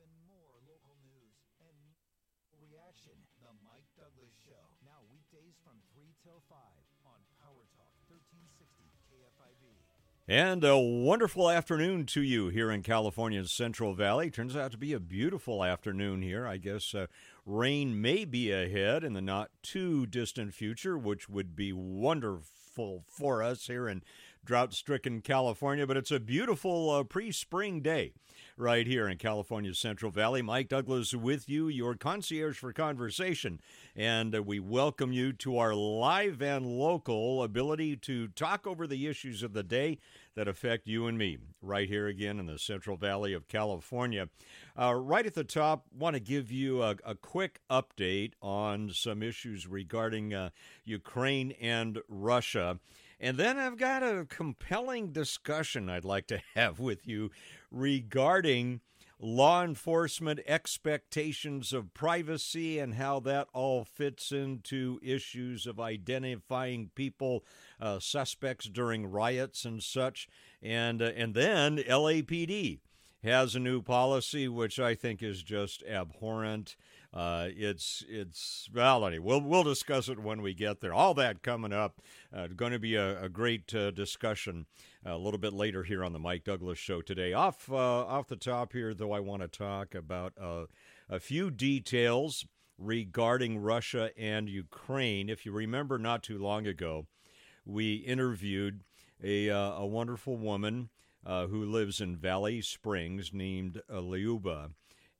even more local news and reaction. The Mike Douglass Show. Now weekdays from 3 till 5 on Power Talk 1360 KFIV. And a wonderful afternoon to you here in California's Central Valley. Turns out to be a beautiful afternoon here. I guess uh, rain may be ahead in the not too distant future, which would be wonderful for us here in drought stricken California. But it's a beautiful uh, pre spring day right here in California's Central Valley. Mike Douglass with you, your concierge for conversation. And uh, we welcome you to our live and local ability to talk over the issues of the day that affect you and me right here again in the Central Valley of California. Uh, right at the top, want to give you a, a, quick update on some issues regarding uh, Ukraine and Russia. And then I've got a compelling discussion I'd like to have with you regarding law enforcement expectations of privacy and how that all fits into issues of identifying people, uh, suspects during riots and such. And, uh, and then LAPD has a new policy which I think is just abhorrent. Uh, it's it's well, anyway, we'll we'll discuss it when we get there. All that coming up. Uh, going to be a, a great uh, discussion a little bit later here on the Mike Douglass Show today. Off uh, off the top here, though, I want to talk about uh, a few details regarding Russia and Ukraine. If you remember, not too long ago, we interviewed a uh, a wonderful woman. who lives in Valley Springs named Liuba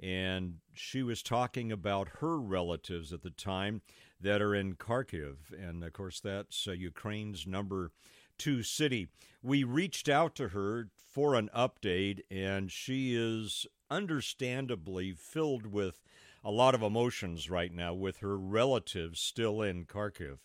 and she was talking about her relatives at the time that are in Kharkiv, and of course that's uh, Ukraine's number two city. We reached out to her for an update, and she is understandably filled with a lot of emotions right now with her relatives still in Kharkiv,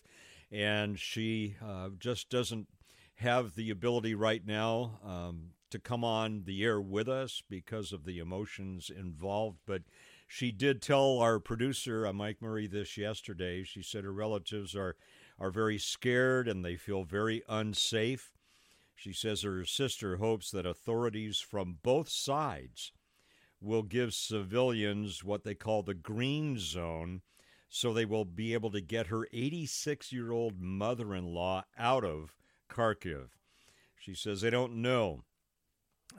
and she uh, just doesn't have the ability right now um, to come on the air with us because of the emotions involved. But she did tell our producer, uh, Mike Murray, this yesterday. She said her relatives are, are very scared and they feel very unsafe. She says her sister hopes that authorities from both sides will give civilians what they call the green zone so they will be able to get her 86 year old mother in law out of Kharkiv. She says they don't know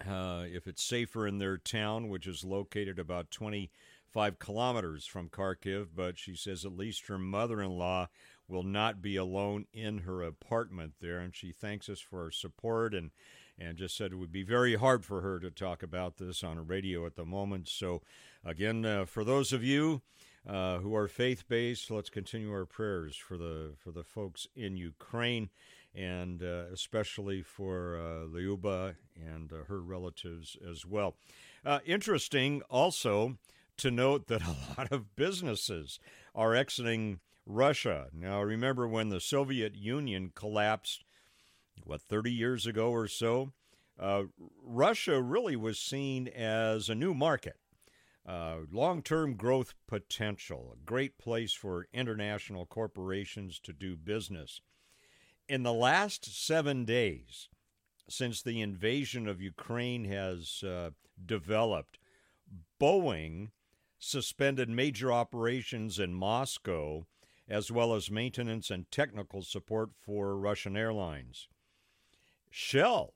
uh, if it's safer in their town, which is located about 25 kilometers from Kharkiv, but she says at least her mother in law will not be alone in her apartment there. And she thanks us for our support and, and just said it would be very hard for her to talk about this on a radio at the moment. So, again, uh, for those of you uh, who are faith based, let's continue our prayers for the, for the folks in Ukraine and uh, especially for uh, Liuba and uh, her relatives as well. Uh, interesting also to note that a lot of businesses are exiting Russia. Now, remember when the Soviet Union collapsed, what, 30 years ago or so? Uh, Russia really was seen as a new market. Uh, long term growth potential, a great place for international corporations to do business. In the last seven days, since the invasion of Ukraine has uh, developed, Boeing suspended major operations in Moscow as well as maintenance and technical support for Russian airlines. Shell,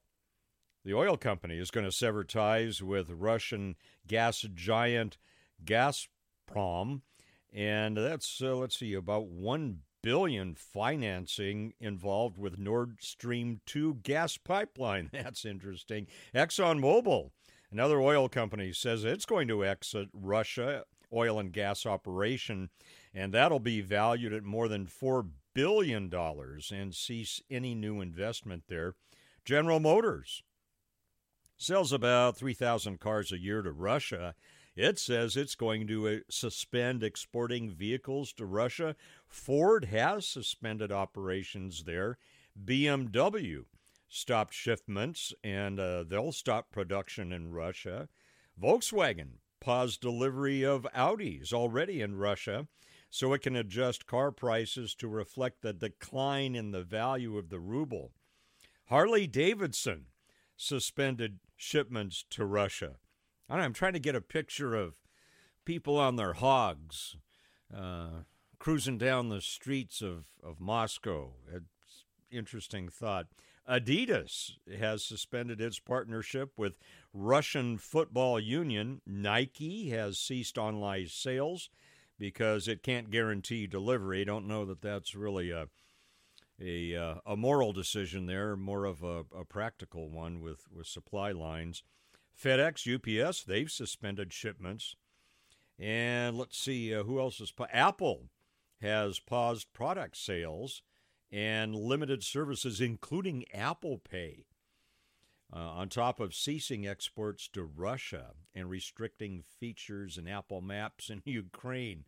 the oil company, is going to sever ties with Russian gas giant Gazprom, and that's, uh, let's see, about 1 billion financing involved with Nord Stream 2 gas pipeline. That's interesting. ExxonMobil, another oil company, says it's going to exit Russia oil and gas operation, and that'll be valued at more than $4 billion and cease any new investment there. General Motors sells about 3,000 cars a year to Russia it says it's going to uh, suspend exporting vehicles to Russia. Ford has suspended operations there. BMW stopped shipments and uh, they'll stop production in Russia. Volkswagen paused delivery of Audis already in Russia so it can adjust car prices to reflect the decline in the value of the ruble. Harley Davidson suspended shipments to Russia. I am trying to get a picture of people on their hogs uh, cruising down the streets of, of Moscow. It's interesting thought. Adidas has suspended its partnership with Russian Football Union. Nike has ceased online sales because it can't guarantee delivery. Don't know that that's really a a, uh, a moral decision there, more of a, a practical one with, with supply lines. FedEx, UPS, they've suspended shipments. And let's see, uh, who else is? Apple has paused product sales and limited services, including Apple Pay, uh, on top of ceasing exports to Russia and restricting features in Apple Maps in Ukraine.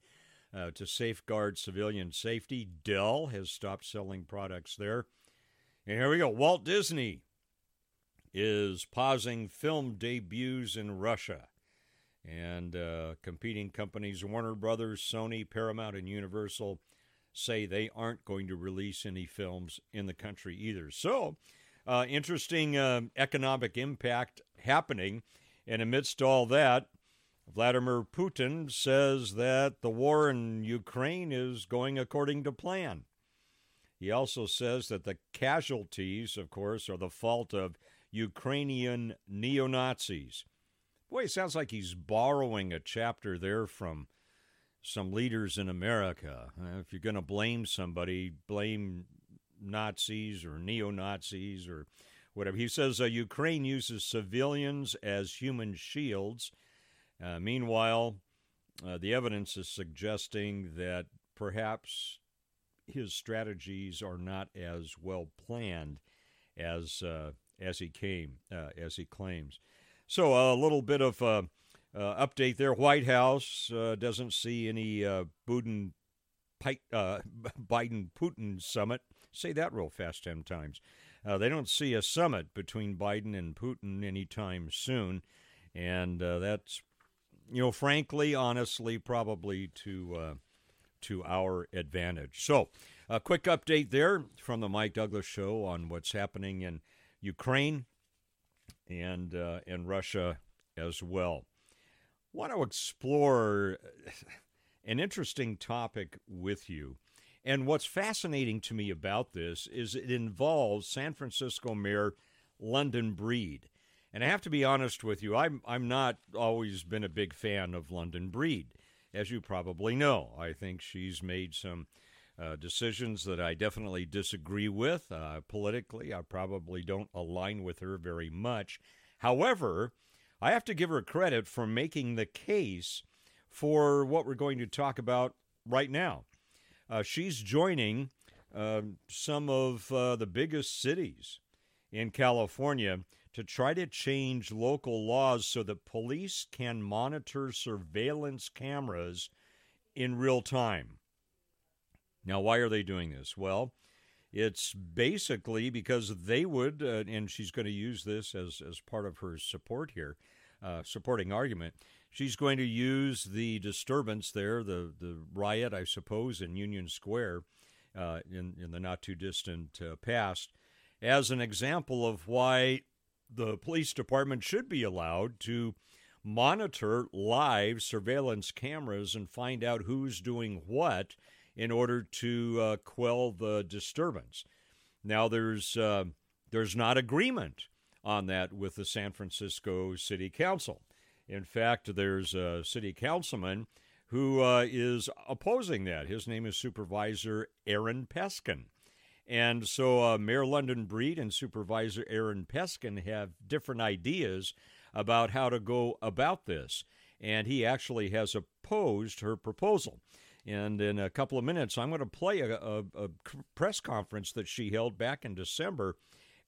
Uh, to safeguard civilian safety, Dell has stopped selling products there. And here we go. Walt Disney is pausing film debuts in Russia. And uh, competing companies Warner Brothers, Sony, Paramount, and Universal say they aren't going to release any films in the country either. So, uh, interesting uh, economic impact happening. And amidst all that, Vladimir Putin says that the war in Ukraine is going according to plan. He also says that the casualties, of course, are the fault of Ukrainian neo Nazis. Boy, it sounds like he's borrowing a chapter there from some leaders in America. Uh, if you're going to blame somebody, blame Nazis or neo Nazis or whatever. He says uh, Ukraine uses civilians as human shields. Uh, meanwhile, uh, the evidence is suggesting that perhaps his strategies are not as well planned as uh, as he came uh, as he claims. So a little bit of uh, update there White House uh, doesn't see any uh, Biden Putin summit. Say that real fast 10 times. Uh, they don't see a summit between Biden and Putin anytime soon. And uh, that's, you know, frankly, honestly, probably to, uh, to our advantage. So, a quick update there from the Mike Douglass Show on what's happening in Ukraine and, uh, and Russia as well want to explore an interesting topic with you. And what's fascinating to me about this is it involves San Francisco Mayor London Breed. And I have to be honest with you, I'm, I'm not always been a big fan of London Breed, as you probably know. I think she's made some uh, decisions that I definitely disagree with. Uh, politically, I probably don't align with her very much. However, I have to give her credit for making the case for what we're going to talk about right now. Uh, she's joining uh, some of uh, the biggest cities in California to try to change local laws so that police can monitor surveillance cameras in real time. Now, why are they doing this? Well, it's basically because they would, uh, and she's going to use this as, as part of her support here, uh, supporting argument. She's going to use the disturbance there, the, the riot, I suppose, in Union Square uh, in, in the not too distant uh, past, as an example of why the police department should be allowed to monitor live surveillance cameras and find out who's doing what in order to uh, quell the disturbance. Now, there's uh, there's not agreement on that with the San Francisco City Council. In fact, there's a city councilman who uh, is opposing that. His name is Supervisor Aaron Peskin. And so uh, Mayor London Breed and Supervisor Aaron Peskin have different ideas about how to go about this. And he actually has opposed her proposal. And in a couple of minutes, I'm going to play a, a, a press conference that she held back in December.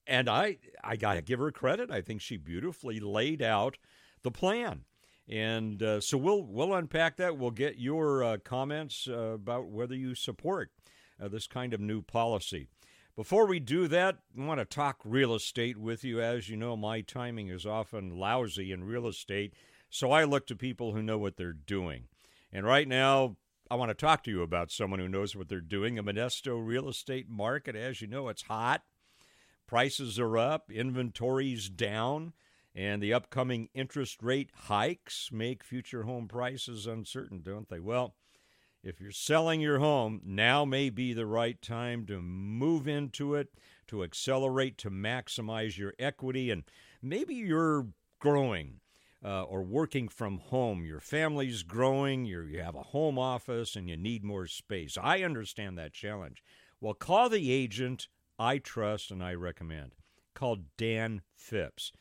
And I, I got to give her credit. I think she beautifully laid out the plan. And uh, so we'll we'll unpack that. We'll get your uh, comments uh, about whether you support uh, this kind of new policy. Before we do that, I want to talk real estate with you. As you know, my timing is often lousy in real estate, so I look to people who know what they're doing. And right now, I want to talk to you about someone who knows what they're doing. A Modesto real estate market, as you know, it's hot. Prices are up, inventories down, And the upcoming interest rate hikes make future home prices uncertain, don't they? Well, if you're selling your home, now may be the right time to move into it, to accelerate, to maximize your equity. And maybe you're growing uh, or working from home. Your family's growing, you you have a home office, and you need more space. I understand that challenge. Well, call the agent I trust and I recommend. Call Dan Phipps.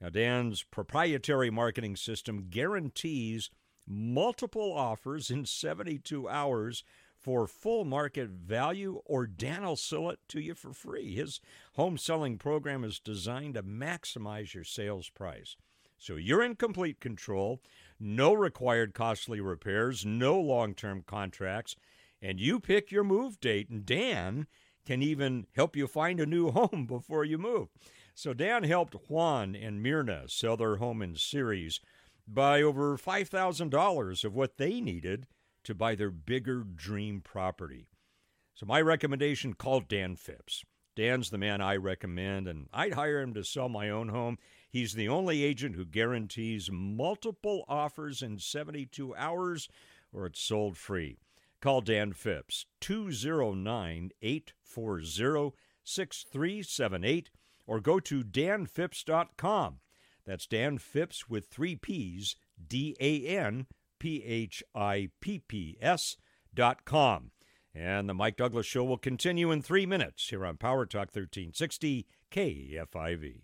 Now, Dan's proprietary marketing system guarantees multiple offers in 72 hours for full market value, or Dan will sell it to you for free. His home selling program is designed to maximize your sales price. So you're in complete control, no required costly repairs, no long term contracts, and you pick your move date. And Dan can even help you find a new home before you move. So Dan helped Juan and Myrna sell their home in Ceres by over $5,000 of what they needed to buy their bigger dream property. So my recommendation call Dan Phipps. Dan's the man I recommend, and I'd hire him to sell my own home. He's the only agent who guarantees multiple offers in 72 hours or it's sold free. Call Dan Phipps, 209 840 6378, or go to danphipps.com. That's Dan Phipps with three P's, D A N P H I P P S dot com. And the Mike Douglass Show will continue in three minutes here on Power Talk 1360 KFIV.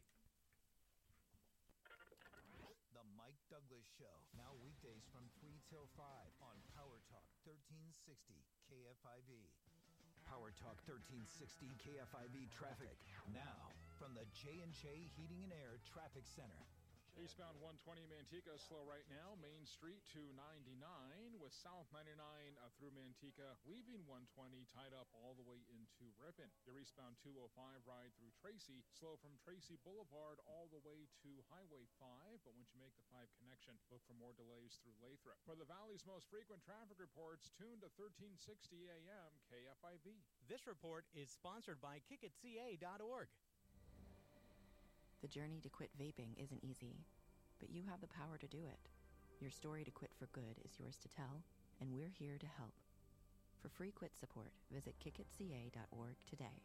J&J Heating and Air Traffic Center. Eastbound 120 Manteca slow right now. Main Street to 99 with South 99 uh, through Manteca, leaving 120 tied up all the way into Ripon. Your eastbound 205 ride through Tracy, slow from Tracy Boulevard all the way to Highway 5. But once you make the 5 connection, look for more delays through Lathrop. For the Valley's most frequent traffic reports, tune to 1360 AM KFIV. This report is sponsored by kickitca.org. The journey to quit vaping isn't easy, but you have the power to do it. Your story to quit for good is yours to tell, and we're here to help. For free quit support, visit kickitca.org today.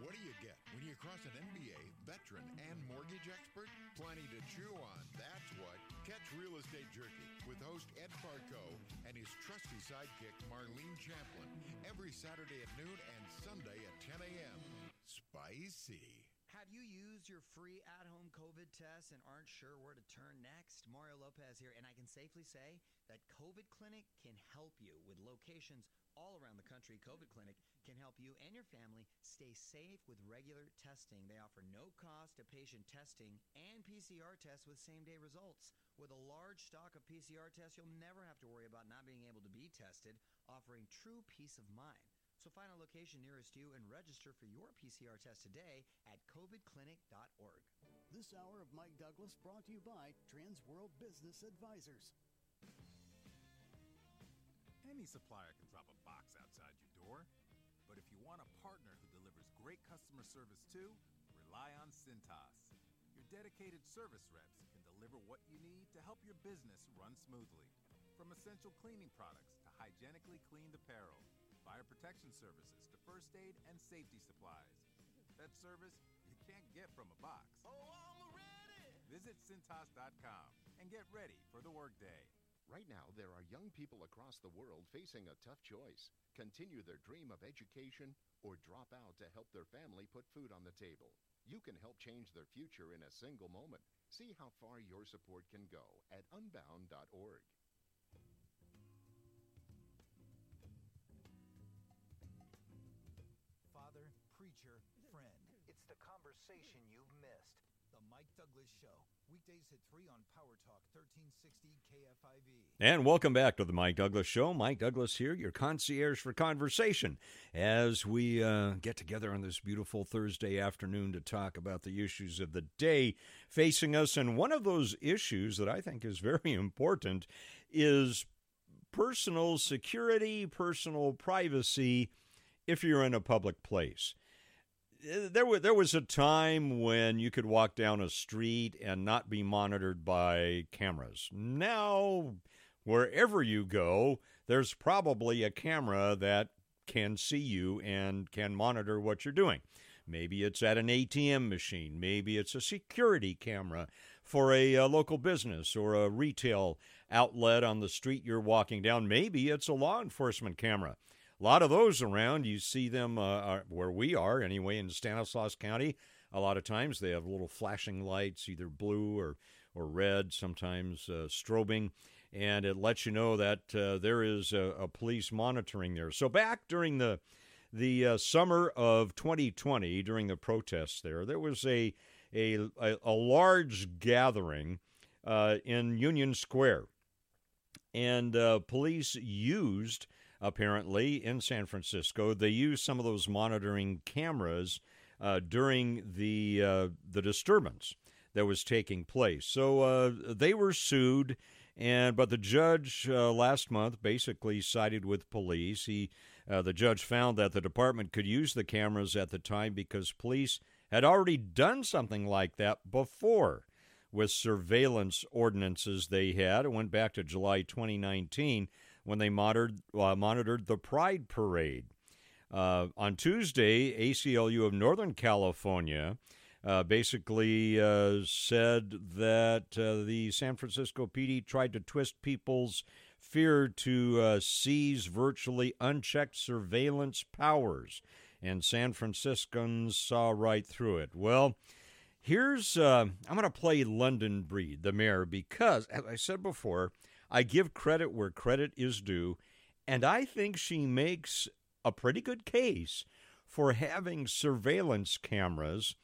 What do you get when you cross an MBA, veteran, and mortgage expert? Plenty to chew on. That's what. Catch Real Estate Jerky with host Ed Farco and his trusty sidekick Marlene Champlin every Saturday at noon and Sunday at 10 a.m. Spicy. Have you used your free at home COVID test and aren't sure where to turn next? Mario Lopez here, and I can safely say that COVID Clinic can help you with locations all around the country. COVID Clinic can help you and your family stay safe with regular testing. They offer no cost to patient testing and PCR tests with same day results. With a large stock of PCR tests, you'll never have to worry about not being able to be tested, offering true peace of mind. So find a location nearest you and register for your PCR test today at covidclinic.org. This hour of Mike Douglass brought to you by Trans World Business Advisors. Any supplier can drop a box outside your door, but if you want a partner who delivers great customer service too, rely on Cintas. Your dedicated service reps can deliver what you need to help your business run smoothly. From essential cleaning products to hygienically cleaned apparel, fire protection services to first aid and safety supplies. That service you can't get from a box. Oh, I'm ready! Visit Cintas.com and get ready for the workday. Right now, there are young people across the world facing a tough choice continue their dream of education or drop out to help their family put food on the table. You can help change their future in a single moment. See how far your support can go at unbound.org. conversation you've missed. The Mike Douglass Show. Weekdays at 3 on Power Talk 1360 KFIV. And welcome back to the Mike Douglass Show. Mike Douglass here, your concierge for conversation, as we uh, get together on this beautiful Thursday afternoon to talk about the issues of the day facing us. And one of those issues that I think is very important is personal security, personal privacy if you're in a public place. Eh, there was there was a time when you could walk down a street and not be monitored by cameras. Now, wherever you go, there's probably a camera that can see you and can monitor what you're doing. Maybe it's at an ATM machine. Maybe it's a security camera for a, a, local business or a retail outlet on the street you're walking down. Maybe it's a law enforcement camera. A lot of those around. You see them uh, where we are, anyway, in Stanislaus County. A lot of times they have little flashing lights, either blue or, or red, sometimes uh, strobing and it lets you know that uh, there is a, a, police monitoring there. So back during the the uh, summer of 2020, during the protests there, there was a a, a, large gathering uh, in Union Square, and uh, police used apparently in San Francisco. They used some of those monitoring cameras uh, during the uh, the disturbance that was taking place. So they were sued and but the judge uh, last month basically sided with police. He uh, the judge found that the department could use the cameras at the time because police had already done something like that before with surveillance ordinances they had. It went back to July 2019 when they monitored, uh, monitored the Pride Parade. Uh, on Tuesday, ACLU of Northern California uh, basically uh, said that uh, the San Francisco PD tried to twist people's fear to uh, seize virtually unchecked surveillance powers, and San Franciscans saw right through it. Well, here's I'm going to play London Breed, the mayor, because, as I said before, I give credit where credit is due, and I think she makes a pretty good case for having surveillance cameras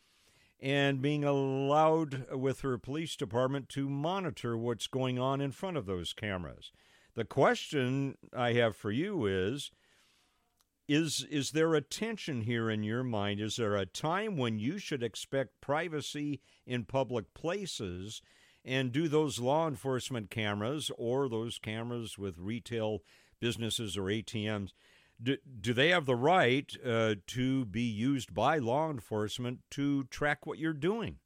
and being allowed with her police department to monitor what's going on in front of those cameras. The question I have for you is is is there a tension here in your mind? Is there a time when you should expect privacy in public places and do those law enforcement cameras or those cameras with retail businesses or ATMs do, do they have the right uh, to be used by law enforcement to track what you're doing,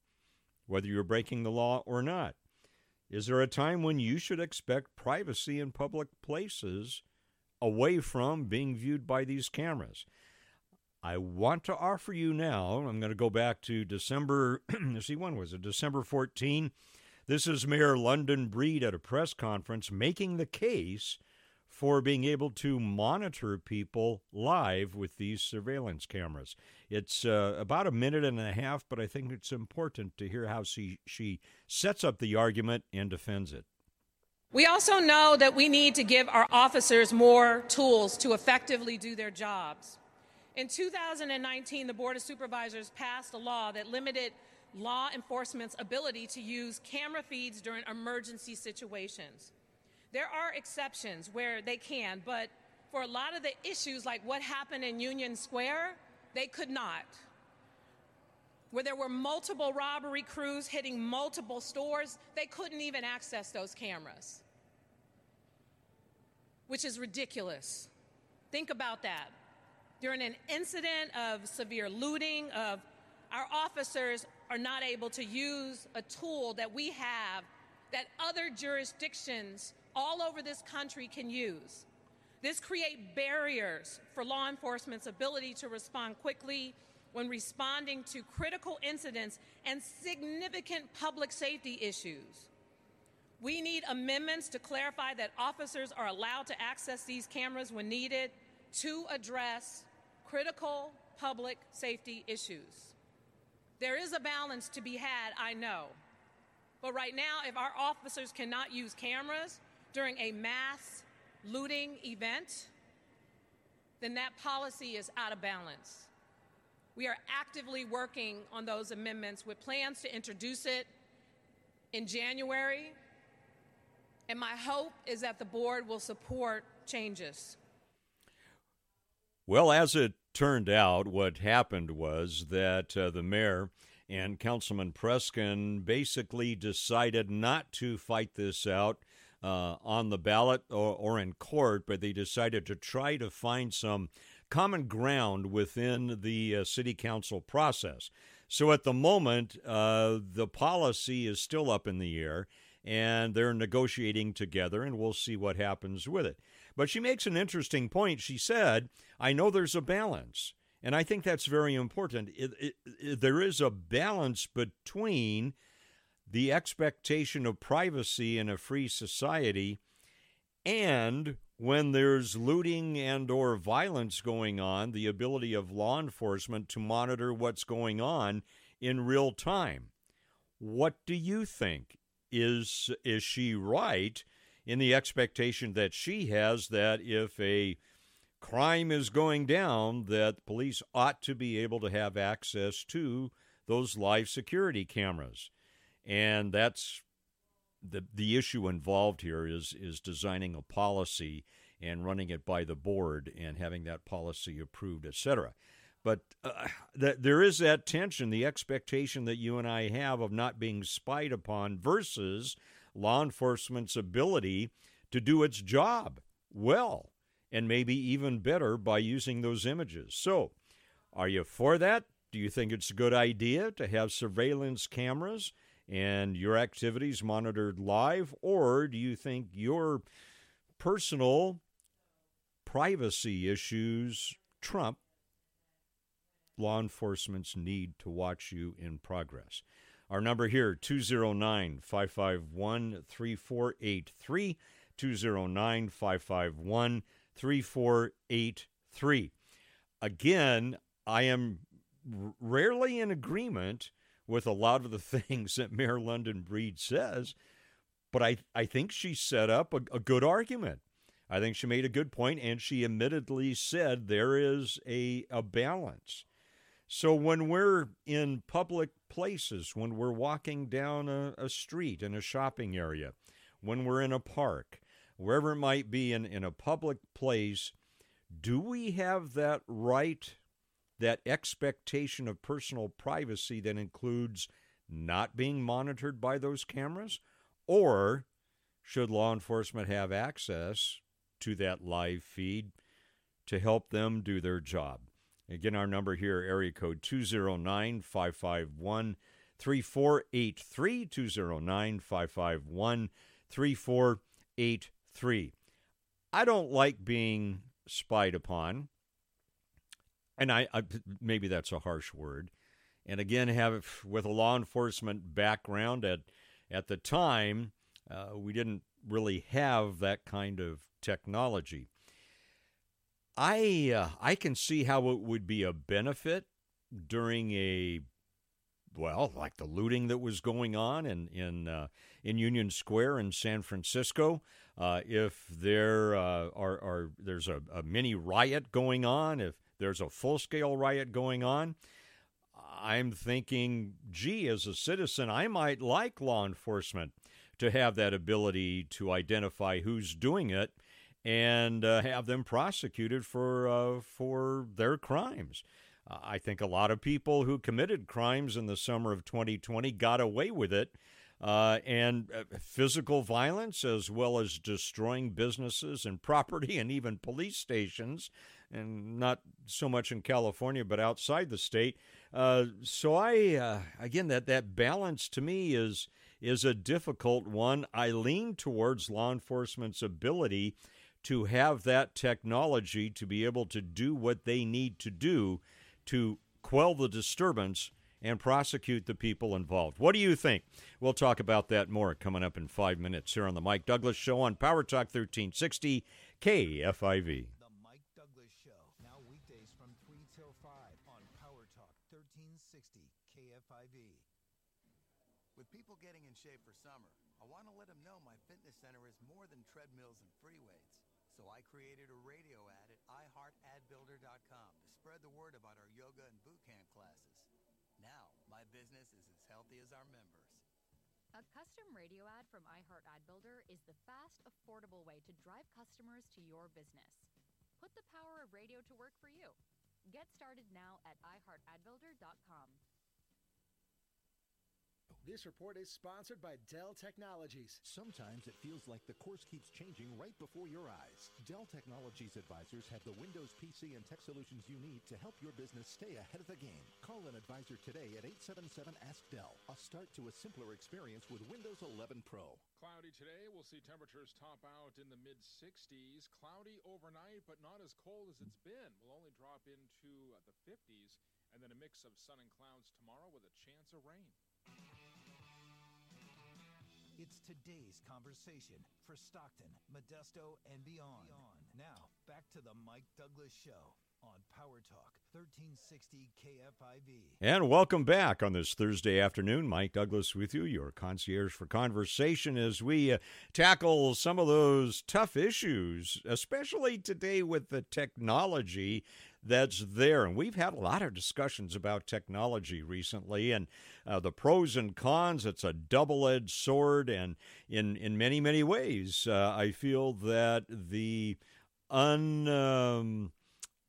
whether you're breaking the law or not? Is there a time when you should expect privacy in public places away from being viewed by these cameras? I want to offer you now, I'm going to go back to December, see, when was it? December 14. This is Mayor London Breed at a press conference making the case for being able to monitor people live with these surveillance cameras. It's uh, about a minute and a half, but I think it's important to hear how she, she sets up the argument and defends it. We also know that we need to give our officers more tools to effectively do their jobs. In 2019, the Board of Supervisors passed a law that limited law enforcement's ability to use camera feeds during emergency situations. There are exceptions where they can, but for a lot of the issues, like what happened in Union Square, they could not. Where there were multiple robbery crews hitting multiple stores, they couldn't even access those cameras, which is ridiculous. Think about that. During an incident of severe looting, of our officers are not able to use a tool that we have that other jurisdictions all over this country can use. This creates barriers for law enforcement's ability to respond quickly when responding to critical incidents and significant public safety issues. We need amendments to clarify that officers are allowed to access these cameras when needed to address critical public safety issues. There is a balance to be had, I know. But right now, if our officers cannot use cameras, during a mass looting event, then that policy is out of balance. We are actively working on those amendments with plans to introduce it in January. And my hope is that the board will support changes. Well, as it turned out, what happened was that uh, the mayor and Councilman Peskin basically decided not to fight this out uh, on the ballot or, or in court, but they decided to try to find some common ground within the uh, city council process. So at the moment, uh, the policy is still up in the air, and they're negotiating together, and we'll see what happens with it. But she makes an interesting point. She said, I know there's a balance. And I think that's very important. It, it, it, there is a balance between the expectation of privacy in a free society and when there's looting and or violence going on the ability of law enforcement to monitor what's going on in real time what do you think is is she right in the expectation that she has that if a crime is going down that police ought to be able to have access to those live security cameras and that's the the issue involved here is is designing a policy and running it by the board and having that policy approved, etc. But uh, th- there is that tension, the expectation that you and I have of not being spied upon versus law enforcement's ability to do its job well and maybe even better by using those images. So, are you for that? Do you think it's a good idea to have surveillance cameras and your activities monitored live? Or do you think your personal privacy issues trump law enforcement's need to watch you in progress? Our number here, 209 551 3483. 209 551 3483. Again, I am rarely in agreement with a lot of the things that Mayor London Breed says, but I, I think she set up a, a good argument. I think she made a good point, and she admittedly said there is a, a balance. So when we're in public places, when we're walking down a, a street in a shopping area, when we're in a park, wherever it might be in, in a public place, do we have that right that expectation of personal privacy that includes not being monitored by those cameras? Or should law enforcement have access to that live feed to help them do their job? Again, our number here, area code 209 551 3483. 209 551 3483. I don't like being spied upon and I, I, maybe that's a harsh word. And again, have with a law enforcement background at at the time, uh, we didn't really have that kind of technology. I uh, I can see how it would be a benefit during a well, like the looting that was going on in in uh, in Union Square in San Francisco. Uh, if there uh, are, are there's a, a mini riot going on, if there's a full scale riot going on. I'm thinking, gee, as a citizen, I might like law enforcement to have that ability to identify who's doing it and uh, have them prosecuted for uh, for their crimes. Uh, I think a lot of people who committed crimes in the summer of 2020 got away with it. Uh, and uh, physical violence, as well as destroying businesses and property and even police stations, and not so much in California, but outside the state. Uh, so I, again, that that balance to me is is a difficult one. I lean towards law enforcement's ability to have that technology to be able to do what they need to do to quell the disturbance and prosecute the people involved. What do you think? We'll talk about that more coming up in five minutes here on the Mike Douglass Show on Power Talk 1360 KFIV. Created a radio ad at iHeartAdBuilder.com to spread the word about our yoga and boot camp classes. Now, my business is as healthy as our members. A custom radio ad from iHeart Ad Builder is the fast, affordable way to drive customers to your business. Put the power of radio to work for you. Get started now at iHeartAdBuilder.com. This report is sponsored by Dell Technologies. Sometimes it feels like the course keeps changing right before your eyes. Dell Technologies advisors have the Windows PC and tech solutions you need to help your business stay ahead of the game. Call an advisor today at 877 Ask Dell. A start to a simpler experience with Windows 11 Pro. Cloudy today. We'll see temperatures top out in the mid 60s. Cloudy overnight, but not as cold as it's been. We'll only drop into uh, the 50s, and then a mix of sun and clouds tomorrow with a chance of rain. It's today's conversation for Stockton, Modesto, and beyond. Now, back to the Mike Douglass Show on Power Talk 1360 KFIV. And welcome back on this Thursday afternoon. Mike Douglass with you, your concierge for conversation, as we uh, tackle some of those tough issues, especially today with the technology that's there. And we've had a lot of discussions about technology recently and uh, the pros and cons. It's a double edged sword. And in, in many, many ways, uh, I feel that the un. Um,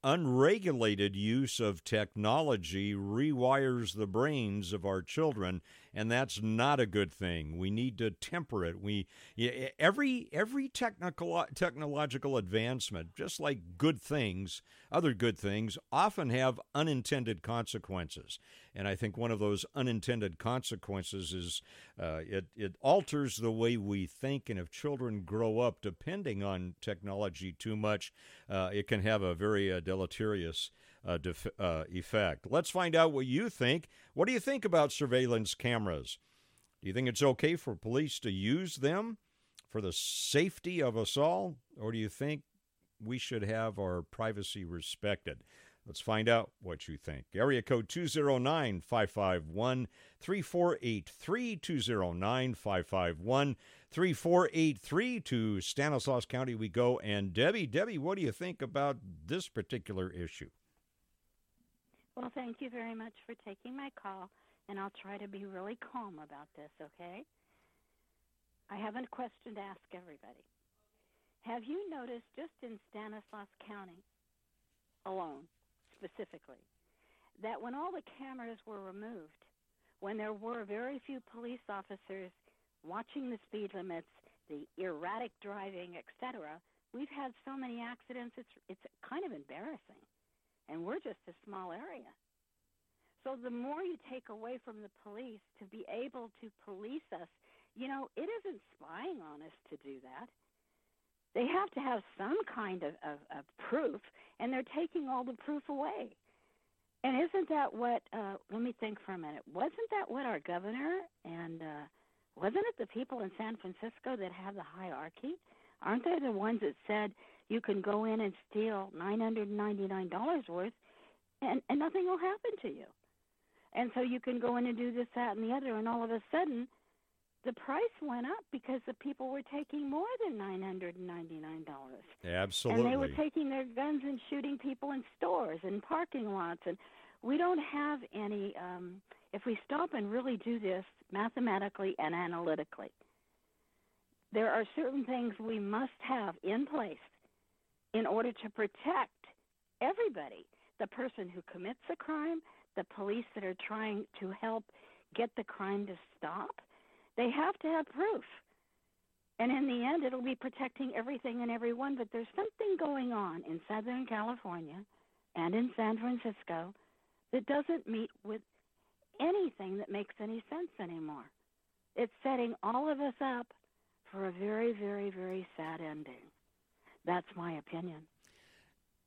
unregulated use of technology rewires the brains of our children and that's not a good thing. We need to temper it. We every every technical technological advancement just like good things other good things often have unintended consequences. And I think one of those unintended consequences is uh, it, it alters the way we think. And if children grow up depending on technology too much, uh, it can have a very uh, deleterious uh, def- uh, effect. Let's find out what you think. What do you think about surveillance cameras? Do you think it's okay for police to use them for the safety of us all? Or do you think we should have our privacy respected? Let's find out what you think. Area code 209 551 3483 209 551 3483 to Stanislaus County we go. And Debbie, Debbie, what do you think about this particular issue? Well, thank you very much for taking my call, and I'll try to be really calm about this, okay? I have a question to ask everybody. Have you noticed just in Stanislaus County alone specifically, that when all the cameras were removed, when there were very few police officers watching the speed limits, the erratic driving, etc., we've had so many accidents. It's it's kind of embarrassing, and we're just a small area. So the more you take away from the police to be able to police us, you know, it isn't spying on us to do that. They have to have some kind of, of, of proof, and they're taking all the proof away. And isn't that what? Uh, let me think for a minute. Wasn't that what our governor and uh, wasn't it the people in San Francisco that have the hierarchy? Aren't they the ones that said you can go in and steal nine hundred ninety nine dollars worth, and and nothing will happen to you? And so you can go in and do this, that, and the other, and all of a sudden the price went up because the people were taking more than nine hundred and ninety nine dollars. Absolutely. And they were taking their guns and shooting people in stores and parking lots and we don't have any um if we stop and really do this mathematically and analytically, there are certain things we must have in place in order to protect everybody the person who commits a crime, the police that are trying to help get the crime to stop, they have to have proof. And in the end, it'll be protecting everything and everyone. But there's something going on in Southern California and in San Francisco that doesn't meet with anything that makes any sense anymore. It's setting all of us up for a very, very, very sad ending. That's my opinion.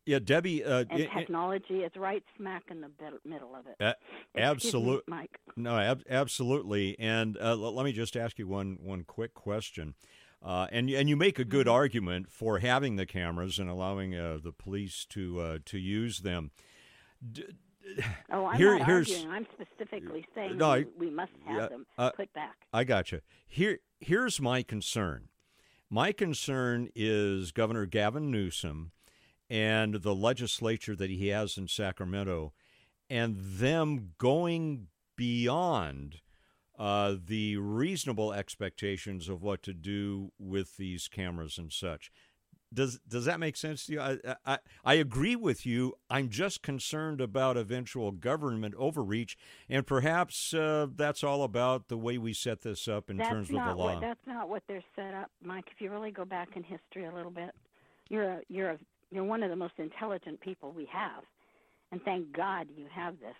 Yeah, Debbie. Uh, and it, technology is right smack in the middle of it. Uh, absolutely, Mike. No, ab- absolutely. And uh, l- let me just ask you one one quick question. Uh, and and you make a good mm-hmm. argument for having the cameras and allowing uh, the police to uh, to use them. D- oh, I'm here, not arguing. I'm specifically saying no, I, we must have yeah, them put back. I got you. Here, here's my concern. My concern is Governor Gavin Newsom and the legislature that he has in Sacramento, and them going beyond uh, the reasonable expectations of what to do with these cameras and such. Does does that make sense to you? I, I I agree with you. I'm just concerned about eventual government overreach, and perhaps uh, that's all about the way we set this up in that's terms of the law. What, that's not what they're set up, Mike. If you really go back in history a little bit, you're a, you're a, you're one of the most intelligent people we have, and thank God you have this.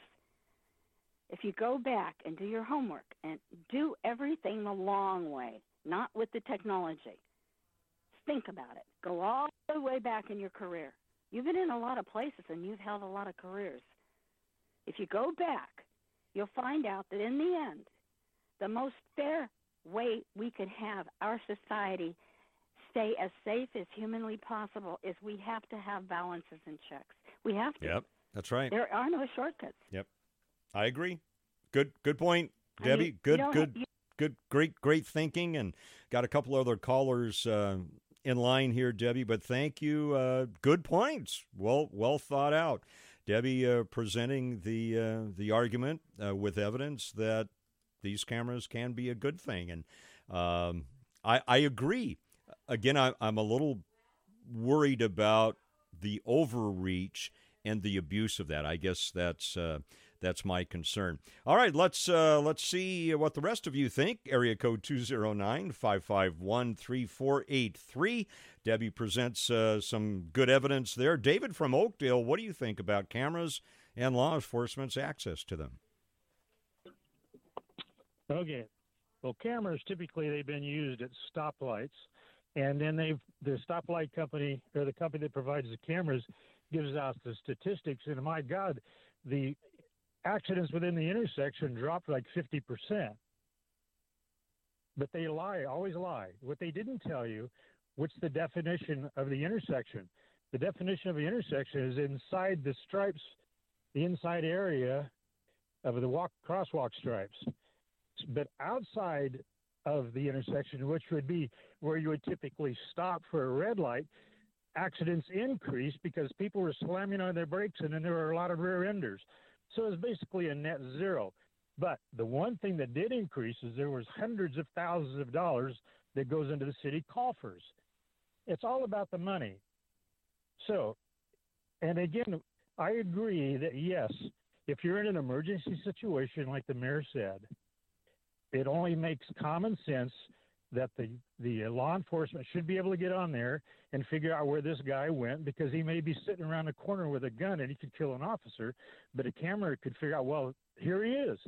If you go back and do your homework and do everything the long way, not with the technology think about it. Go all the way back in your career. You've been in a lot of places and you've held a lot of careers. If you go back, you'll find out that in the end, the most fair way we could have our society stay as safe as humanly possible is we have to have balances and checks. We have to. Yep, that's right. There are no shortcuts. Yep, I agree. Good, good point, Debbie. I mean, good, good, you, good, great, great thinking, and got a couple other callers uh, in line here, Debbie. But thank you. Uh, good points. Well, well thought out. Debbie uh, presenting the uh, the argument uh, with evidence that these cameras can be a good thing, and um, I, I agree. Again, I, I'm a little worried about the overreach and the abuse of that. I guess that's uh, that's my concern. All right, let's uh, let's see what the rest of you think. Area code 209-551-3483. Debbie presents uh, some good evidence there. David from Oakdale, what do you think about cameras and law enforcement's access to them? Okay. Well, cameras typically they've been used at stoplights, and then they've the stoplight company or the company that provides the cameras gives out the statistics, and my God, the accidents within the intersection dropped like 50%. But they lie, always lie. What they didn't tell you, what's the definition of the intersection? The definition of the intersection is inside the stripes, the inside area of the walk crosswalk stripes. But outside of the intersection, which would be where you would typically stop for a red light, accidents increased because people were slamming on their brakes and then there were a lot of rear enders. So it's basically a net zero. But the one thing that did increase is there was hundreds of thousands of dollars that goes into the city coffers. It's all about the money. So, and again, I agree that yes, if you're in an emergency situation, like the mayor said, it only makes common sense that the the law enforcement should be able to get on there and figure out where this guy went because he may be sitting around the corner with a gun and he could kill an officer, but a camera could figure out well here he is,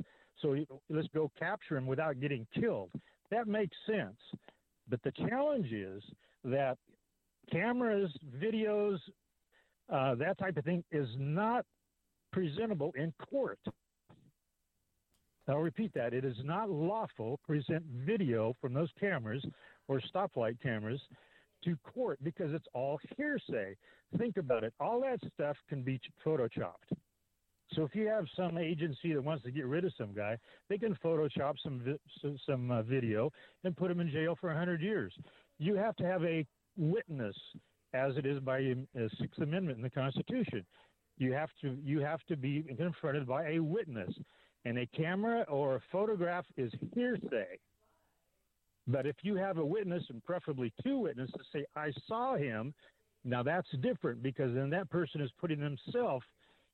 so he, let's go capture him without getting killed. That makes sense, but the challenge is that cameras, videos, uh, that type of thing is not presentable in court. I'll repeat that. It is not lawful to present video from those cameras or stoplight cameras to court because it's all hearsay. Think about it. All that stuff can be photoshopped. So if you have some agency that wants to get rid of some guy, they can photoshop some some uh, video and put him in jail for 100 years. You have to have a witness, as it is by the uh, Sixth Amendment in the Constitution. You have to you have to be confronted by a witness, and a camera or a photograph is hearsay. But if you have a witness, and preferably two witnesses, say, I saw him, now that's different because then that person is putting himself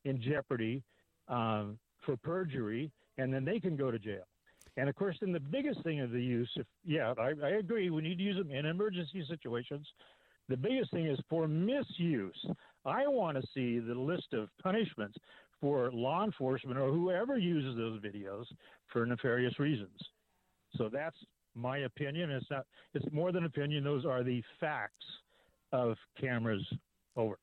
in jeopardy um, for perjury, and then they can go to jail. And of course, then the biggest thing of the use, if yeah, I, I agree, we need to use them in emergency situations. The biggest thing is for misuse. I want to see the list of punishments for law enforcement or whoever uses those videos for nefarious reasons. So that's my opinion. It's not. It's more than opinion. Those are the facts of cameras. Over.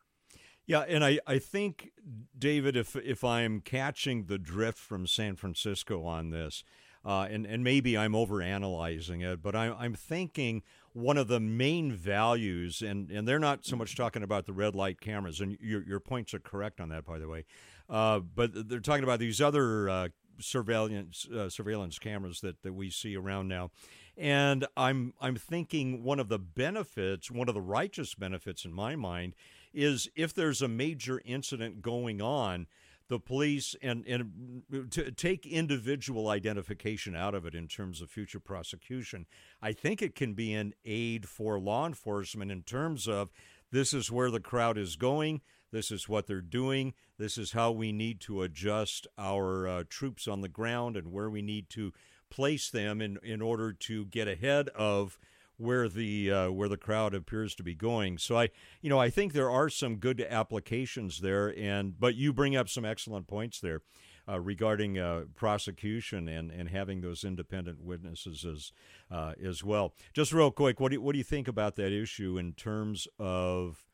Yeah, and I, I think David, if if I'm catching the drift from San Francisco on this, uh, and and maybe I'm overanalyzing it, but I, I'm thinking one of the main values, and and they're not so much talking about the red light cameras, and your your points are correct on that, by the way, uh, but they're talking about these other uh, surveillance uh, surveillance cameras that, that we see around now. And I'm I'm thinking one of the benefits, one of the righteous benefits in my mind, is if there's a major incident going on, the police and and to take individual identification out of it in terms of future prosecution. I think it can be an aid for law enforcement in terms of this is where the crowd is going. This is what they're doing. This is how we need to adjust our uh, troops on the ground and where we need to place them in, in order to get ahead of where the uh, where the crowd appears to be going. So I you know I think there are some good applications there, and but you bring up some excellent points there. Uh, regarding uh, prosecution and, and having those independent witnesses as uh, as well. Just real quick, what do you, what do you think about that issue in terms of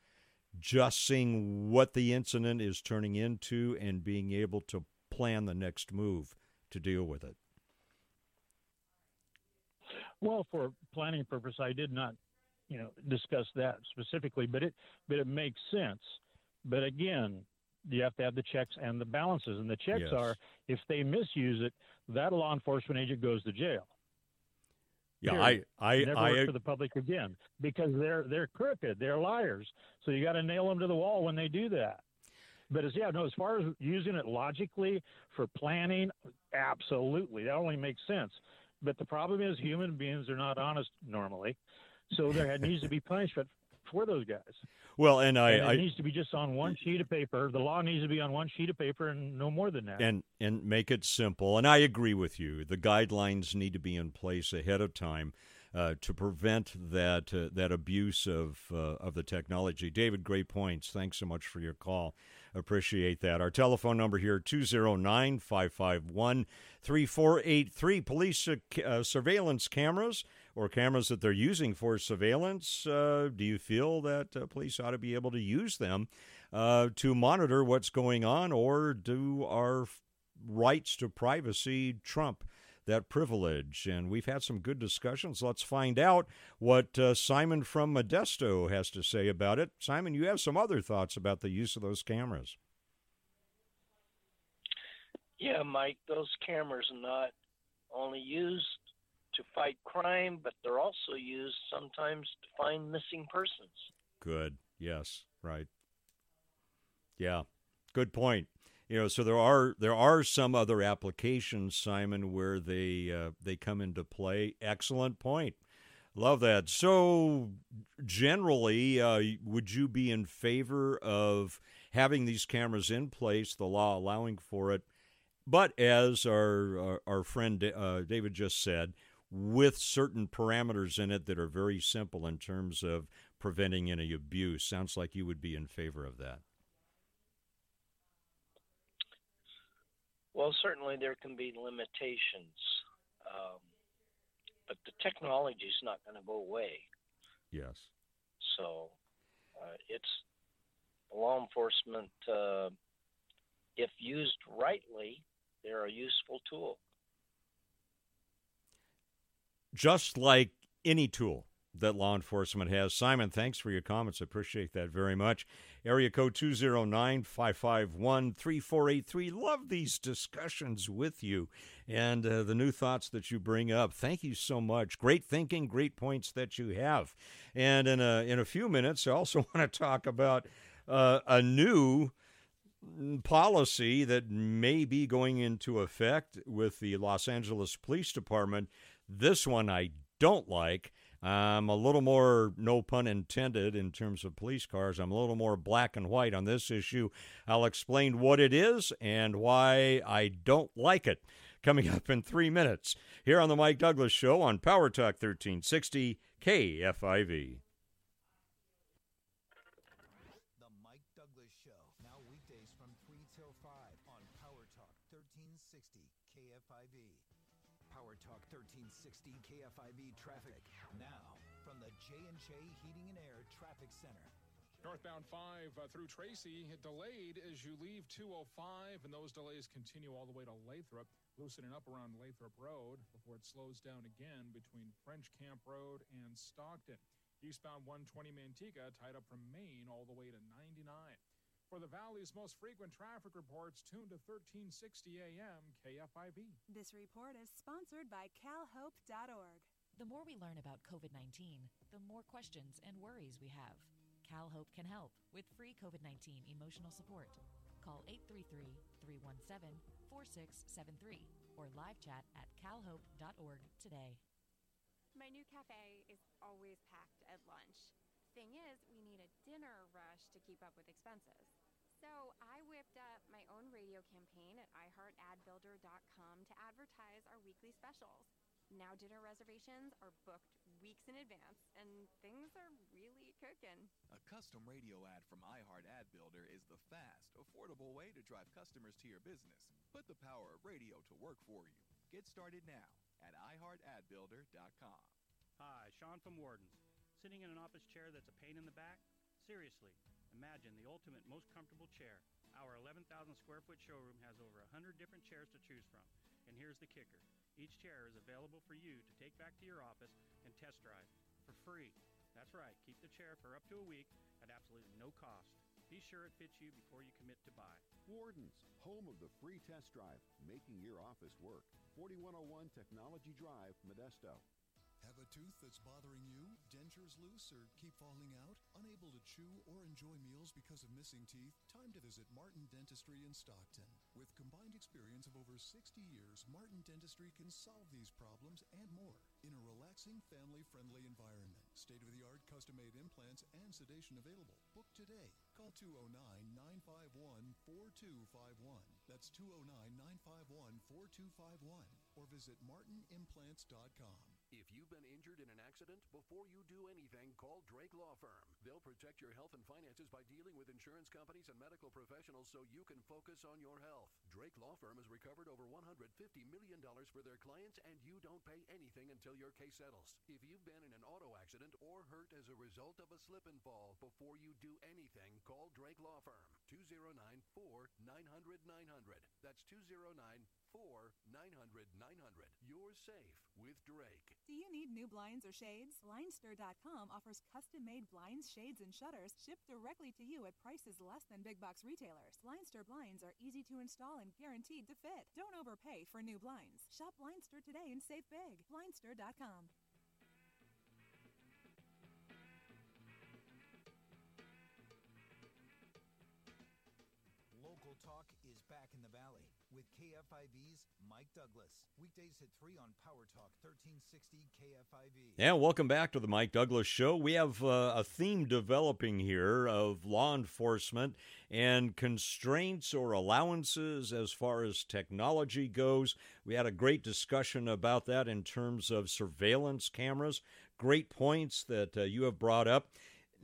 just seeing what the incident is turning into and being able to plan the next move to deal with it? Well, for planning purpose, I did not, you know, discuss that specifically, but it but it makes sense. But again, you have to have the checks and the balances, and the checks Yes. are if they misuse it, that law enforcement agent goes to jail. Yeah, Period. I I never I work for the public again because they're they're crooked, they're liars. So you got to nail them to the wall when they do that. But as yeah, no, as far as using it logically for planning, absolutely, that only makes sense. But the problem is human beings are not honest normally, so there needs to be punishment for those guys. well, and I, and it I needs to be just on one sheet of paper. The law needs to be on one sheet of paper and no more than that. and and make it simple. And I agree with you. The guidelines need to be in place ahead of time uh, to prevent that uh, that abuse of uh, of the technology. David, great points. Thanks so much for your call. Appreciate that. Our telephone number here 209-551-3483. Police uh, uh, surveillance cameras or cameras that they're using for surveillance. Uh, do you feel that uh, police ought to be able to use them uh, to monitor what's going on, or do our rights to privacy trump that privilege? And we've had some good discussions. Let's find out what uh, Simon from Modesto has to say about it. Simon, you have some other thoughts about the use of those cameras. Yeah, Mike, those cameras are not only used to fight crime, but they're also used sometimes to find missing persons. Good. Yes. Right. Yeah. Good point. You know, so there are there are some other applications, Simon, where they uh, they come into play. Excellent point. Love that. So, generally, uh, would you be in favor of having these cameras in place, the law allowing for it, but as our our, our friend uh, David just said, with certain parameters in it that are very simple in terms of preventing any abuse? Sounds like you would be in favor of that. Well, certainly there can be limitations, um, but the technology is not going to go away. Yes. So uh, it's law enforcement, uh, if used rightly, they're a useful tool. Just like any tool that law enforcement has. Simon, thanks for your comments. I appreciate that very much. Area code 209 551 3483. Love these discussions with you and uh, the new thoughts that you bring up. Thank you so much. Great thinking, great points that you have. And in a, in a few minutes, I also want to talk about uh, a new policy that may be going into effect with the Los Angeles Police Department. This one I don't like. I'm a little more, no pun intended, in terms of police cars. I'm a little more black and white on this issue. I'll explain what it is and why I don't like it. Coming up in three minutes here on The Mike Douglass Show on Power Talk 1360 KFIV. Northbound 5 uh, through Tracy, it delayed as you leave 205, and those delays continue all the way to Lathrop, loosening up around Lathrop Road before it slows down again between French Camp Road and Stockton. Eastbound 120 Manteca tied up from Main all the way to 99. For the Valley's most frequent traffic reports, tune to 1360 AM KFIV. This report is sponsored by calhope.org. The more we learn about COVID 19, the more questions and worries we have. CalHope can help with free COVID 19 emotional support. call 833 317 4673 or live chat at calhope.org today. My new cafe is always packed at lunch. Thing is, we need a dinner rush to keep up with expenses. So I whipped up my own radio campaign at iHeartAdBuilder.com to advertise our weekly specials. Now dinner reservations are booked weeks in advance, and things are really cooking. A custom radio ad from iHeart Ad Builder is the fast, affordable way to drive customers to your business. Put the power of radio to work for you. Get started now at iHeartAdBuilder.com. Hi, Sean from Wardens. Sitting in an office chair that's a pain in the back? Seriously, imagine the ultimate, most comfortable chair. Our 11,000 square foot showroom has over 100 different chairs to choose from. And here's the kicker each chair is available for you to take back to your office and test drive for free. That's right, keep the chair for up to a week at absolutely no cost. Be sure it fits you before you commit to buy. Wardens, home of the free test drive, making your office work. 4101 Technology Drive, Modesto. Have a tooth that's bothering you? Dentures loose or keep falling out? Unable to chew or enjoy meals because of missing teeth? Time to visit Martin Dentistry in Stockton. With combined experience of over 60 years, Martin Dentistry can solve these problems and more in a relaxing, family friendly environment. State of the art custom made implants and sedation available. Book today. Call 209 951 4251. That's 209 951 4251. Or visit martinimplants.com. If you've been injured in an accident, before you do anything, call Drake Law Firm. They'll protect your health and finances by dealing with insurance companies and medical professionals so you can focus on your health. Drake Law Firm has recovered over $150 million for their clients, and you don't pay anything until your case settles. If you've been in an auto accident or hurt as a result of a slip and fall, before you do anything, call Drake Law Firm. 209 4 900 900. That's 209 4 900 900. You're safe with Drake. Do you need new blinds or shades? Blindster.com offers custom made blinds, shades, and shutters shipped directly to you at prices less than big box retailers. Blindster blinds are easy to install and guaranteed to fit. Don't overpay for new blinds. Shop Blindster today and save big. Blindster.com. with KFIV's Mike Douglass. Weekdays at 3 on Power Talk 1360 KFIV. Yeah, welcome back to the Mike Douglass Show. We have uh, a theme developing here of law enforcement and constraints or allowances as far as technology goes. We had a great discussion about that in terms of surveillance cameras. Great points that uh, you have brought up.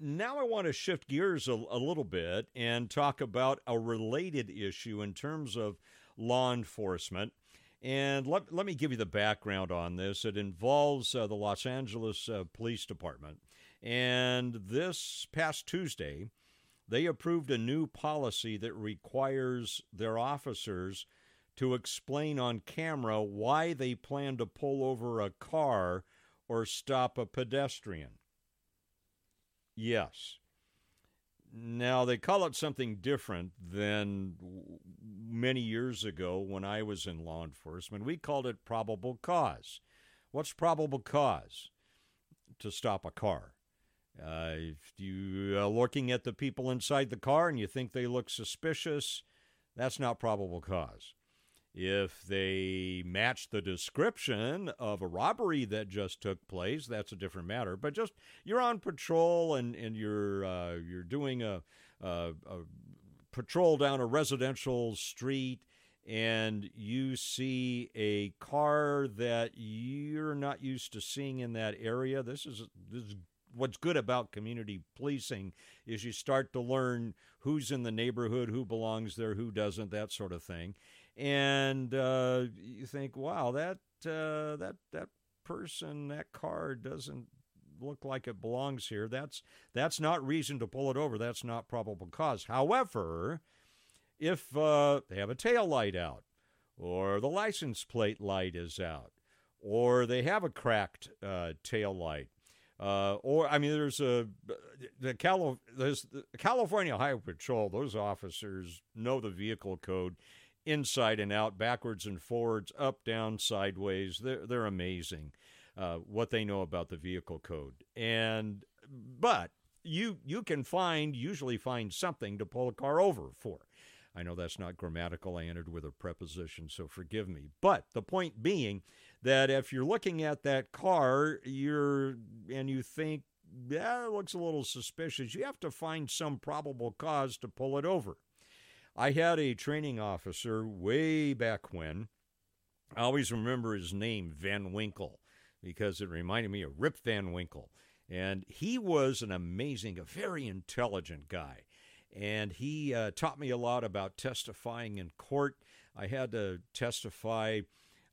Now, I want to shift gears a, a, little bit and talk about a related issue in terms of law enforcement. And let, let me give you the background on this. It involves uh, the Los Angeles uh, Police Department. And this past Tuesday, they approved a new policy that requires their officers to explain on camera why they plan to pull over a car or stop a pedestrian. Yes. Now, they call it something different than many years ago when I was in law enforcement. We called it probable cause. What's probable cause? To stop a car. Uh, if you are looking at the people inside the car and you think they look suspicious, that's not probable cause. If they match the description of a robbery that just took place, that's a different matter. But just you're on patrol and, and you're uh, you're doing a, a, a patrol down a residential street and you see a car that you're not used to seeing in that area. This is this is what's good about community policing is you start to learn who's in the neighborhood, who belongs there, who doesn't, that sort of thing and uh, you think, wow, that uh, that that person, that car doesn't look like it belongs here. That's that's not reason to pull it over. That's not probable cause. However, if uh, they have a tail light out, or the license plate light is out, or they have a cracked uh, tail light, uh, or I mean, there's a the, Cali- there's the California Highway Patrol. Those officers know the vehicle code inside and out, backwards and forwards, up, down, sideways. They're, they're amazing uh, what they know about the vehicle code. And but you you can find usually find something to pull a car over for. I know that's not grammatical. I entered with a preposition, so forgive me. But the point being that if you're looking at that car, you're and you think that looks a little suspicious, you have to find some probable cause to pull it over. I had a training officer way back when. I always remember his name, Van Winkle, because it reminded me of Rip Van Winkle. And he was an amazing, a very intelligent guy. And he uh, taught me a lot about testifying in court. I had to testify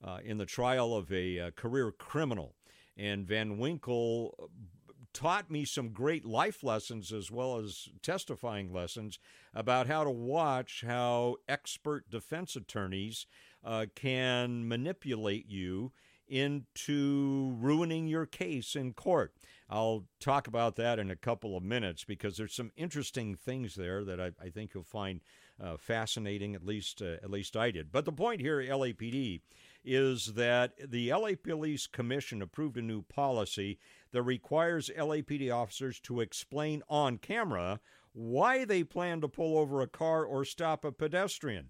uh, in the trial of a, uh, career criminal. And Van Winkle taught me some great life lessons as well as testifying lessons about how to watch how expert defense attorneys uh, can manipulate you into ruining your case in court. I'll talk about that in a couple of minutes because there's some interesting things there that I, I think you'll find uh, fascinating. At least, uh, at least I did. But the point here, LAPD, is that the LA Police Commission approved a new policy that requires LAPD officers to explain on camera why they plan to pull over a car or stop a pedestrian.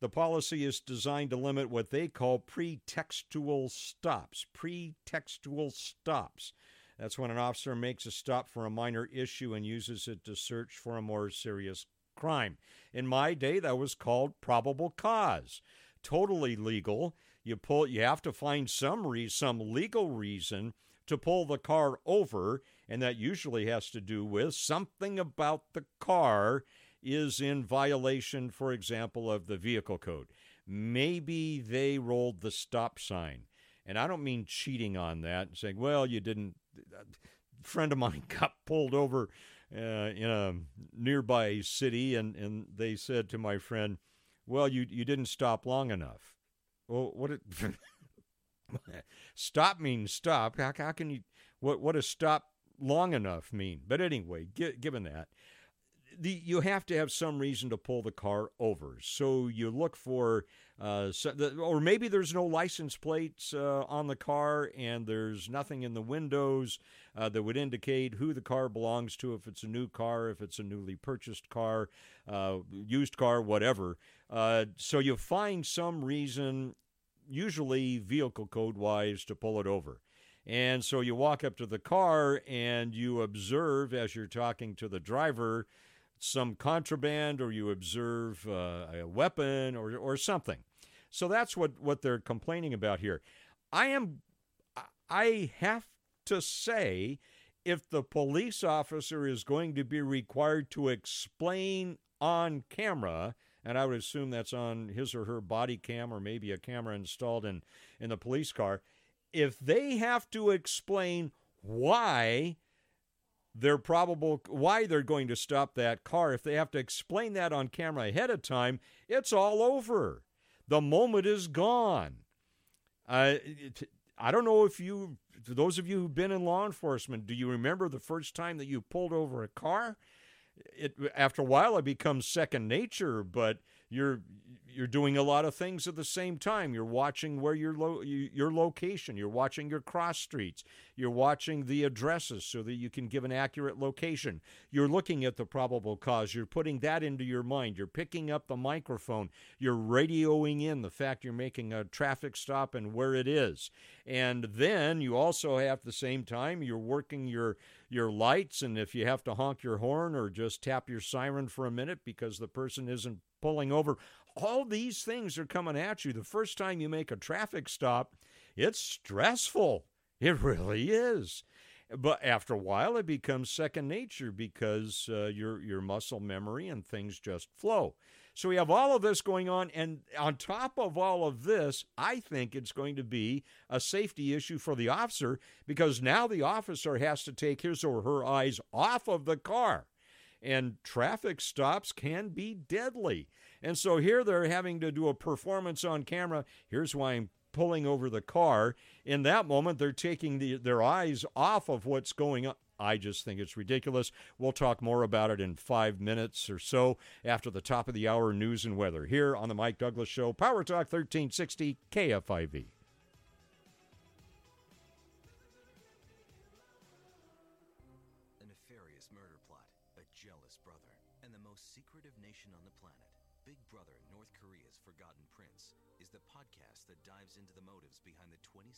The policy is designed to limit what they call pretextual stops. Pretextual stops. That's when an officer makes a stop for a minor issue and uses it to search for a more serious crime. In my day, that was called probable cause. Totally legal. You pull. You have to find some re- some legal reason to pull the car over, and that usually has to do with something about the car is in violation, for example, of the vehicle code. Maybe they rolled the stop sign. And I don't mean cheating on that and saying, well, you didn't. A friend of mine got pulled over uh, in a nearby city, and, and they said to my friend, well, you, you didn't stop long enough. Well, what it. stop means stop. How, how can you, what, what does stop long enough mean? But anyway, given that, the, you have to have some reason to pull the car over. So you look for, uh, so the, or maybe there's no license plates uh, on the car and there's nothing in the windows uh, that would indicate who the car belongs to, if it's a new car, if it's a newly purchased car, uh, used car, whatever. Uh, so you find some reason usually vehicle code wise, to pull it over. And so you walk up to the car and you observe as you're talking to the driver some contraband or you observe uh, a weapon or, or something. So that's what, what they're complaining about here. I am, I have to say, if the police officer is going to be required to explain on camera and I would assume that's on his or her body cam or maybe a camera installed in, in the police car. If they have to explain why they're probable why they're going to stop that car, if they have to explain that on camera ahead of time, it's all over. The moment is gone. Uh, I don't know if you, those of you who've been in law enforcement, do you remember the first time that you pulled over a car? It after a while it becomes second nature but you're you're doing a lot of things at the same time. You're watching where your lo- your location. You're watching your cross streets. You're watching the addresses so that you can give an accurate location. You're looking at the probable cause. You're putting that into your mind. You're picking up the microphone. You're radioing in the fact you're making a traffic stop and where it is. And then you also have the same time you're working your your lights and if you have to honk your horn or just tap your siren for a minute because the person isn't pulling over all these things are coming at you. The first time you make a traffic stop, it's stressful. It really is. But after a while, it becomes second nature because uh, your your muscle memory and things just flow. So we have all of this going on, and on top of all of this, I think it's going to be a safety issue for the officer because now the officer has to take his or her eyes off of the car, and traffic stops can be deadly. And so here they're having to do a performance on camera. Here's why I'm pulling over the car. In that moment, they're taking the, their eyes off of what's going on. I just think it's ridiculous. We'll talk more about it in five minutes or so after the top of the hour news and weather here on the Mike Douglass Show, Power Talk 1360 KFIV.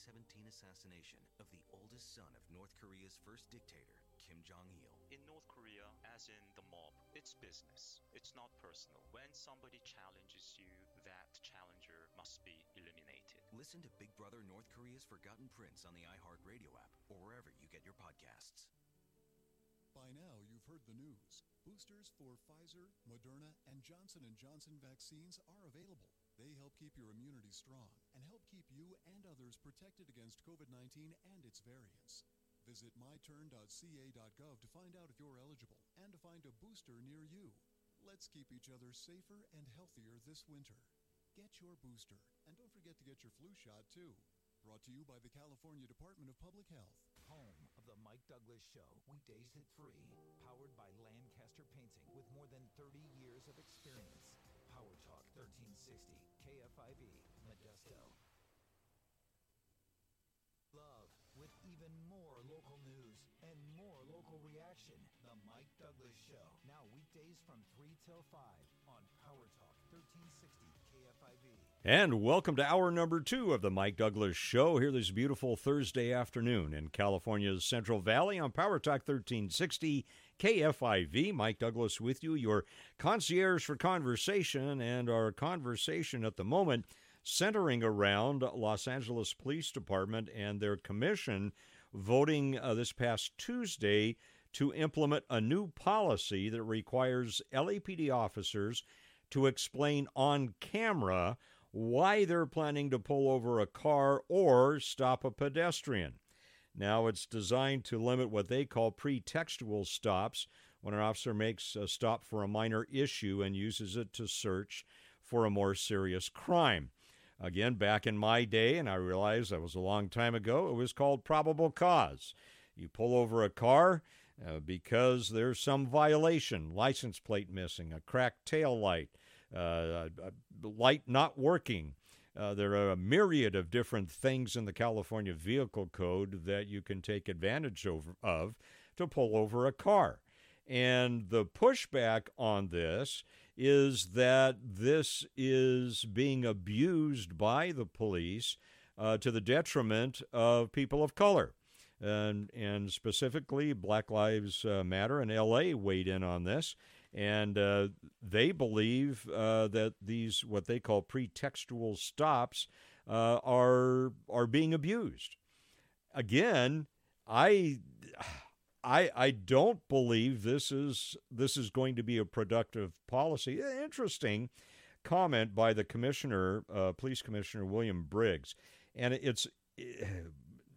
2017 assassination of the oldest son of North Korea's first dictator, Kim Jong il. In North Korea, as in the mob, it's business. It's not personal. When somebody challenges you, that challenger must be eliminated. Listen to Big Brother North Korea's Forgotten Prince on the iHeartRadio app or wherever you get your podcasts. By now, you've heard the news. Boosters for Pfizer, Moderna, and Johnson & Johnson vaccines are available. They help keep your immunity strong and help keep you and others protected against COVID-19 and its variants. Visit myturn.ca.gov to find out if you're eligible and to find a booster near you. Let's keep each other safer and healthier this winter. Get your booster, and don't forget to get your flu shot too. Brought to you by the California Department of Public Health. Home of the Mike Douglass Show, weekdays at 3. Powered by Lancaster Painting with more than 30 years of experience. Power Talk 1360, KFIV, Modesto. Love with even more local news and more local reaction. The Mike Douglass Show. Now weekdays from 3 till 5 on Power Talk 1360 KFIV. And welcome to hour number two of the Mike Douglass Show here this beautiful Thursday afternoon in California's Central Valley on Power Talk 1360 KFIV. Mike Douglass with you, your concierge for conversation, and our conversation at the moment centering around Los Angeles Police Department and their commission voting uh, this past Tuesday to implement a new policy that requires LAPD officers to explain on camera why they're planning to pull over a car or stop a pedestrian. Now, it's designed to limit what they call pretextual stops when an officer makes a stop for a minor issue and uses it to search for a more serious crime. Again, back in my day, and I realize that was a long time ago, it was called probable cause. You pull over a car uh, because there's some violation, license plate missing, a cracked tail light, light not working. Uh, there are a myriad of different things in the California Vehicle Code that you can take advantage of, of to pull over a car. And the pushback on this is that this is being abused by the police uh, to the detriment of people of color. And, and specifically, Black Lives uh, Matter and LA weighed in on this. And uh, they believe uh, that these, what they call pretextual stops, uh, are, are being abused. Again, I I I don't believe this is this is going to be a productive policy. Interesting comment by the commissioner, uh, police commissioner William Briggs, and it's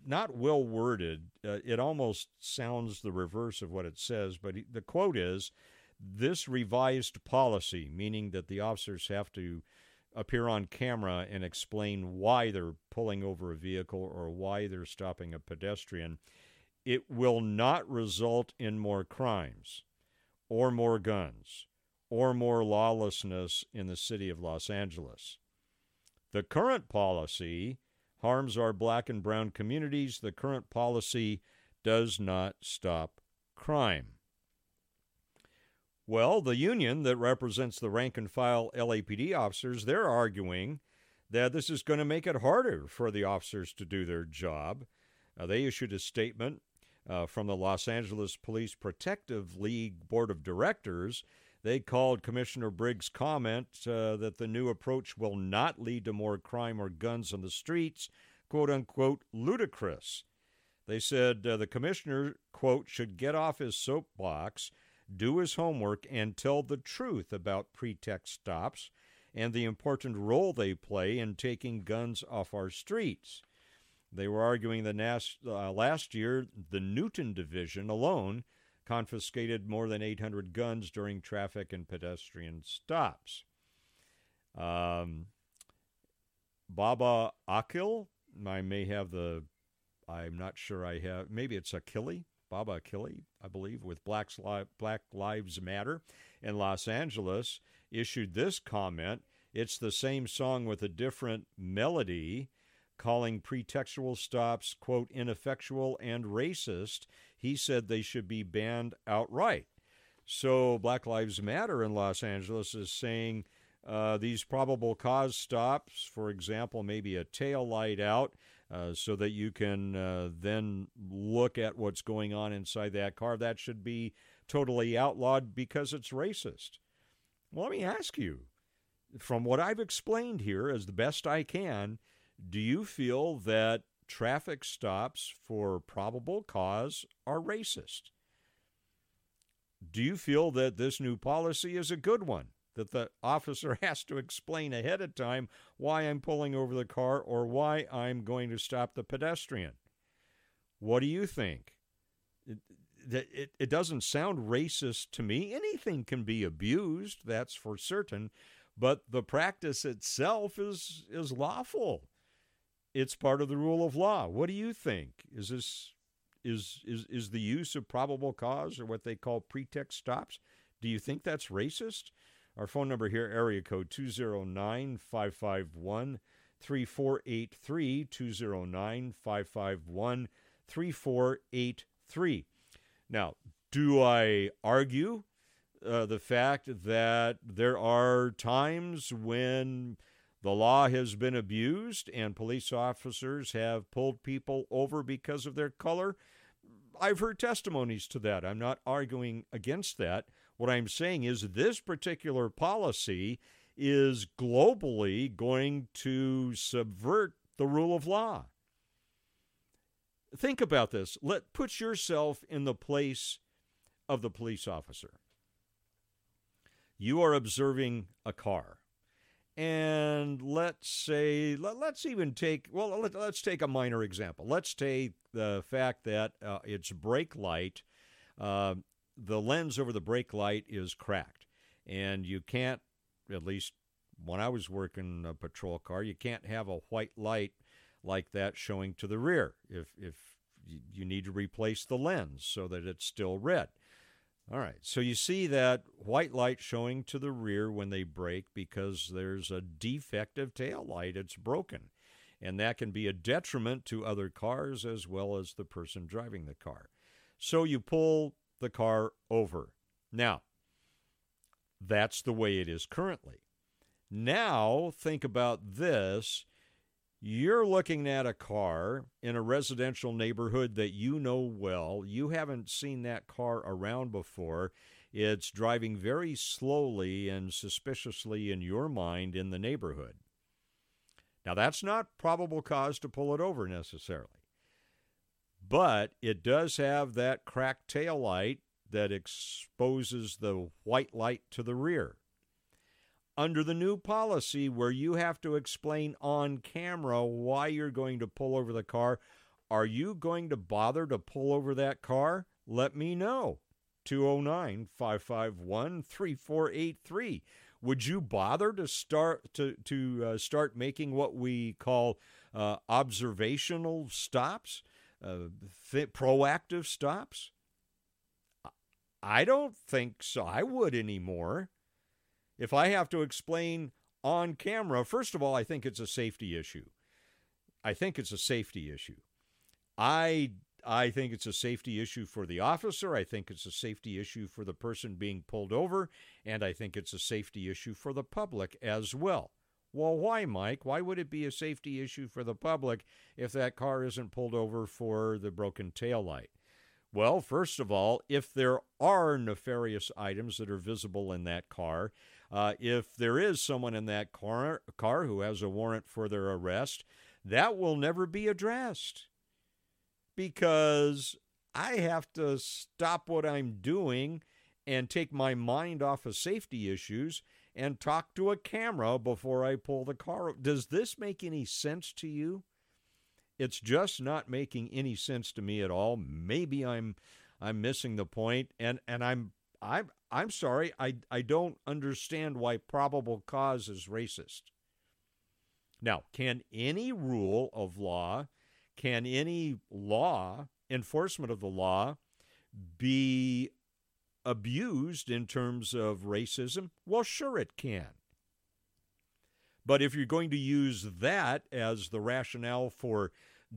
not well worded. Uh, it almost sounds the reverse of what it says, but he, the quote is this revised policy, meaning that the officers have to appear on camera and explain why they're pulling over a vehicle or why they're stopping a pedestrian it will not result in more crimes or more guns or more lawlessness in the city of Los Angeles. The current policy harms our black and brown communities. The current policy does not stop crime. Well, the union that represents the rank and file LAPD officers, they're arguing that this is going to make it harder for the officers to do their job. Uh, they issued a statement uh, from the Los Angeles Police Protective League Board of Directors. They called Commissioner Briggs' comment uh, that the new approach will not lead to more crime or guns on the streets, quote unquote, ludicrous. They said uh, the commissioner, quote, should get off his soapbox, do his homework, and tell the truth about pretext stops and the important role they play in taking guns off our streets. They were arguing that last, uh, last year, the Newton Division alone confiscated more than 800 guns during traffic and pedestrian stops. Um, Baba Akil, I may have the, I'm not sure I have, maybe it's Akili, Baba Akili, I believe, with Black's Li- Black Lives Matter in Los Angeles, issued this comment. It's the same song with a different melody calling pretextual stops, quote, ineffectual and racist. He said they should be banned outright. So Black Lives Matter in Los Angeles is saying uh, these probable cause stops, for example, maybe a tail light out, uh, so that you can uh, then look at what's going on inside that car. That should be totally outlawed because it's racist. Well, let me ask you from what I've explained here as the best I can, do you feel that traffic stops for probable cause are racist? Do you feel that this new policy is a good one? That the officer has to explain ahead of time why I'm pulling over the car or why I'm going to stop the pedestrian? What do you think? It, it, it doesn't sound racist to me. Anything can be abused, that's for certain, but the practice itself is, is lawful. It's part of the rule of law. What do you think? Is this is is is the use of probable cause or what they call pretext stops? Do you think that's racist? Our phone number here, area code 209 551 3483, 209 551 3483. Now, do I argue uh, the fact that there are times when the law has been abused and police officers have pulled people over because of their color? I've heard testimonies to that. I'm not arguing against that. What I'm saying is this particular policy is globally going to subvert the rule of law. Think about this. Let put yourself in the place of the police officer. You are observing a car. And let's say, let, us even take, well, let, us take a minor example. Let's take the fact that uh, its brake light uh, the lens over the brake light is cracked, and you can't, at least when I was working a patrol car, you can't have a white light like that showing to the rear. If if you need to replace the lens so that it's still red. All right, so you see that white light showing to the rear when they brake because there's a defective tail light. It's broken. And that can be a detriment to other cars as well as the person driving the car. So you pull the car over. Now, that's the way it is currently. Now, think about this. You're looking at a car in a residential neighborhood that you know well. You haven't seen that car around before. It's driving very slowly and suspiciously in your mind in the neighborhood. Now, that's not probable cause to pull it over necessarily but it does have that cracked tail light that exposes the white light to the rear. Under the new policy, where you have to explain on camera why you're going to pull over the car, are you going to bother to pull over that car? Let me know. 209 551 3483. Would you bother to start to to uh, start making what we call uh, observational stops? Uh, th- proactive stops? I don't think so. I would anymore. If I have to explain on camera, first of all, I think it's a safety issue. I think it's a safety issue. I I think it's a safety issue for the officer. I think it's a safety issue for the person being pulled over, and I think it's a safety issue for the public as well. Well, why, Mike? Why would it be a safety issue for the public if that car isn't pulled over for the broken tail light? Well, first of all, if there are nefarious items that are visible in that car, uh, if there is someone in that car, car who has a warrant for their arrest, that will never be addressed because I have to stop what I'm doing and take my mind off of safety issues and talk to a camera before I pull the car. Does this make any sense to you? It's just not making any sense to me at all. Maybe I'm I'm missing the point and and I'm I'm I'm sorry. I I don't understand why probable cause is racist. Now, can any rule of law, can any law, enforcement of the law be abused in terms of racism? Well, sure it can. But if you're going to use that as the rationale for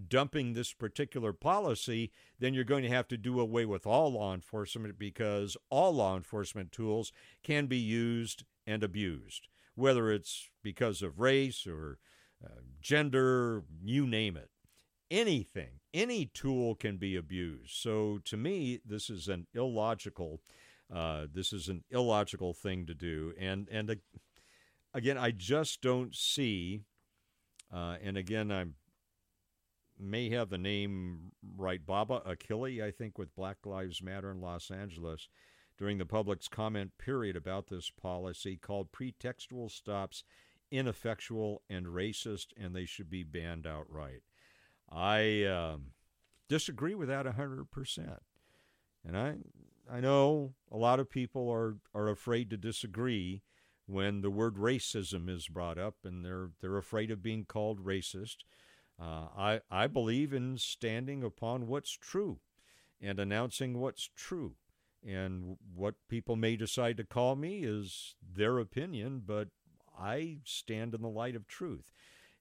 dumping this particular policy, then you're going to have to do away with all law enforcement because all law enforcement tools can be used and abused. whether it's because of race or uh, gender, you name it. Anything, any tool can be abused. So to me, this is an illogical. Uh, this is an illogical thing to do, and and uh, again, I just don't see. Uh, and again, I may have the name right, Baba Akili, I think, with Black Lives Matter in Los Angeles, during the public's comment period about this policy, called pretextual stops ineffectual and racist, and they should be banned outright. I um, disagree with that 100%. And I, I know a lot of people are, are afraid to disagree when the word racism is brought up, and they're, they're afraid of being called racist. Uh, I, I believe in standing upon what's true and announcing what's true. And what people may decide to call me is their opinion, but I stand in the light of truth.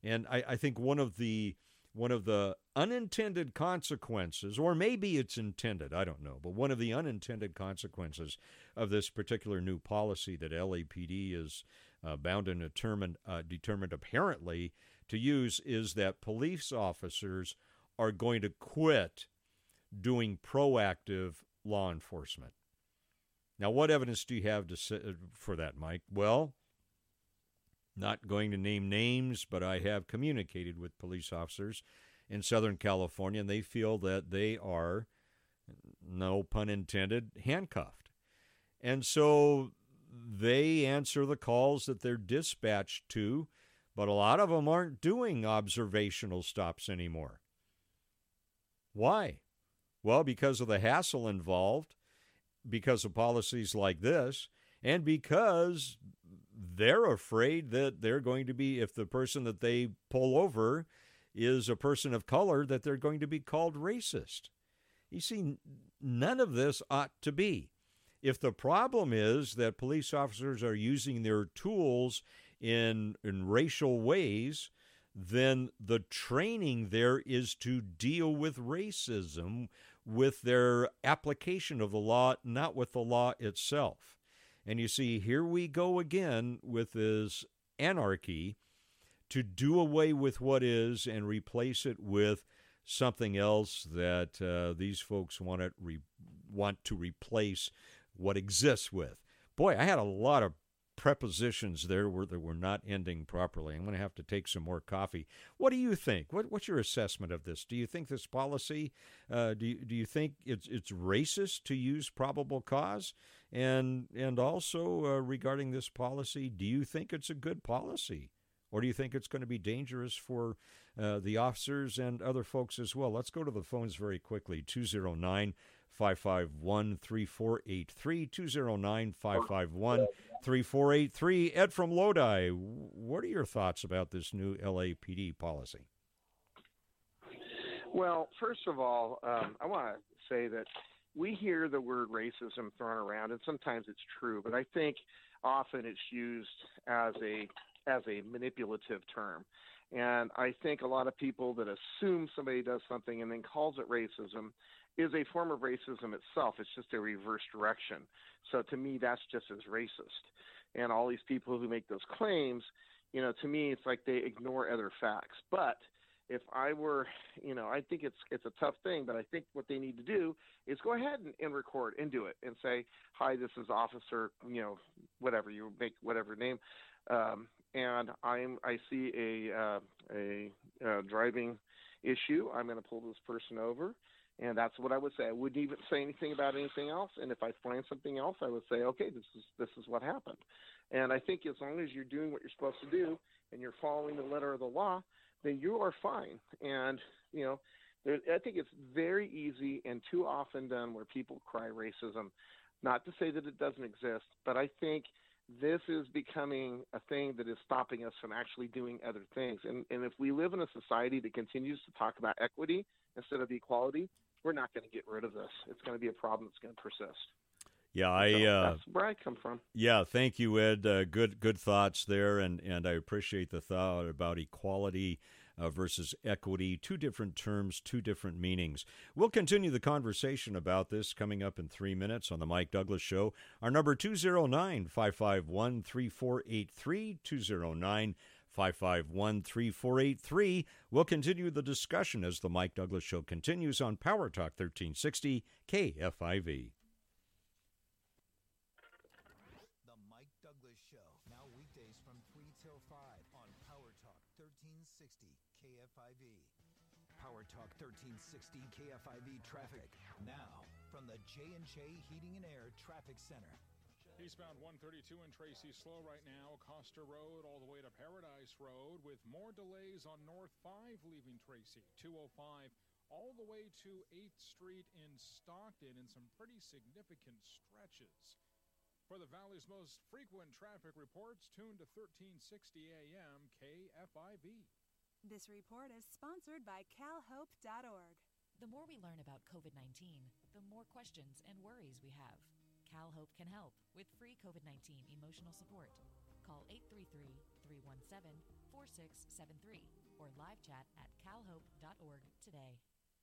And I, I think one of the one of the unintended consequences, or maybe it's intended, I don't know, but one of the unintended consequences of this particular new policy that LAPD is uh, bound and determined, uh, determined apparently to use is that police officers are going to quit doing proactive law enforcement. Now, what evidence do you have to say, for that, Mike? Well, not going to name names, but I have communicated with police officers in Southern California, and they feel that they are, no pun intended, handcuffed. And so they answer the calls that they're dispatched to, but a lot of them aren't doing observational stops anymore. Why? Well, because of the hassle involved, because of policies like this, and because they're afraid that they're going to be, if the person that they pull over is a person of color, that they're going to be called racist. You see, none of this ought to be. If the problem is that police officers are using their tools in, in racial ways, then the training there is to deal with racism with their application of the law, not with the law itself. And you see, here we go again with this anarchy to do away with what is and replace it with something else that uh, these folks want to re- want to replace what exists with. Boy, I had a lot of prepositions there that were not ending properly. I'm going to have to take some more coffee. What do you think? What, what's your assessment of this? Do you think this policy? Uh, do you, do you think it's it's racist to use probable cause? And and also uh, regarding this policy, do you think it's a good policy, or do you think it's going to be dangerous for uh, the officers and other folks as well? Let's go to the phones very quickly. Two zero nine. 551 3483 209 551 3483. Ed from Lodi, what are your thoughts about this new LAPD policy? Well, first of all, um, I want to say that we hear the word racism thrown around, and sometimes it's true, but I think often it's used as a as a manipulative term. And I think a lot of people that assume somebody does something and then calls it racism is a form of racism itself. It's just a reverse direction. So to me, that's just as racist. And all these people who make those claims, you know, to me, it's like they ignore other facts. But if I were, you know, I think it's it's a tough thing, but I think what they need to do is go ahead and, and record and do it and say, "Hi, this is Officer, you know, whatever you make, whatever name, um, and I'm I see a uh, a uh, driving issue. I'm going to pull this person over." And that's what I would say. I wouldn't even say anything about anything else. And if I find something else, I would say, okay, this is this is what happened. And I think as long as you're doing what you're supposed to do and you're following the letter of the law, then you are fine. And you know, there, I think it's very easy and too often done where people cry racism. Not to say that it doesn't exist, but I think this is becoming a thing that is stopping us from actually doing other things. And, and if we live in a society that continues to talk about equity instead of equality, we're not going to get rid of this. It's going to be a problem that's going to persist. Yeah, I so uh, that's where I come from. Yeah, thank you, Ed. Uh, good good thoughts there, and and I appreciate the thought about equality uh, versus equity. Two different terms, two different meanings. We'll continue the conversation about this coming up in three minutes on The Mike Douglass Show. Our number 209 551 3483 209 551 3483. We'll continue the discussion as The Mike Douglass Show continues on Power Talk 1360 KFIV. 1360 KFIV traffic. Now, from the J&J Heating and Air Traffic Center. Eastbound 132 in Tracy slow right now, Costa Road all the way to Paradise Road with more delays on North 5 leaving Tracy. 205 all the way to 8th Street in Stockton in some pretty significant stretches. For the Valley's most frequent traffic reports, tune to 1360 AM KFIV. This report is sponsored by calhope.org. The more we learn about COVID 19, the more questions and worries we have. CalHope can help with free COVID 19 emotional support. Call 833 317 4673 or live chat at calhope.org today.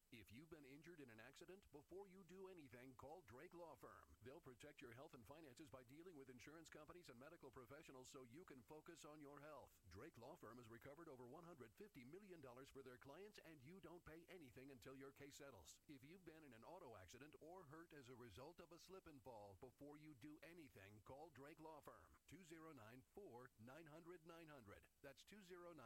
If you've been injured in an accident, before you do anything, call Drake Law Firm. They'll protect your health and finances by dealing with insurance companies and medical professionals so you can focus on your health. Drake Law Firm has recovered over $150 million for their clients, and you don't pay anything until your case settles. If you've been in an auto accident or hurt as a result of a slip and fall, before you do anything, call Drake Law Firm. 209 4 900 900. That's 209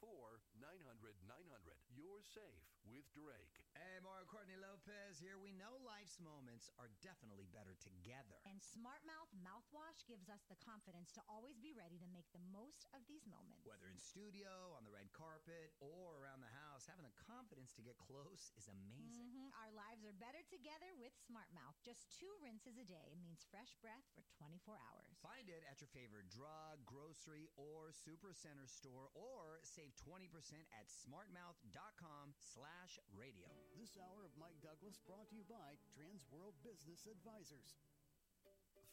4 900 900. You're safe with Drake. Hey, Mario Courtney Lopez here. We know life's moments are definitely better together. And Smart Mouth mouthwash gives us the confidence to always be ready to make the most of these moments. Whether in studio, on the red carpet, or around the house, having the confidence to get close is amazing. Mm-hmm. Our lives are better together with Smart Mouth. Just two rinses a day means fresh breath for 24 hours. Find it at your favorite drug, grocery, or supercenter store, or save 20% at smartmouth.com slash radio. This hour of Mike Douglass brought to you by Trans World Business Advisors.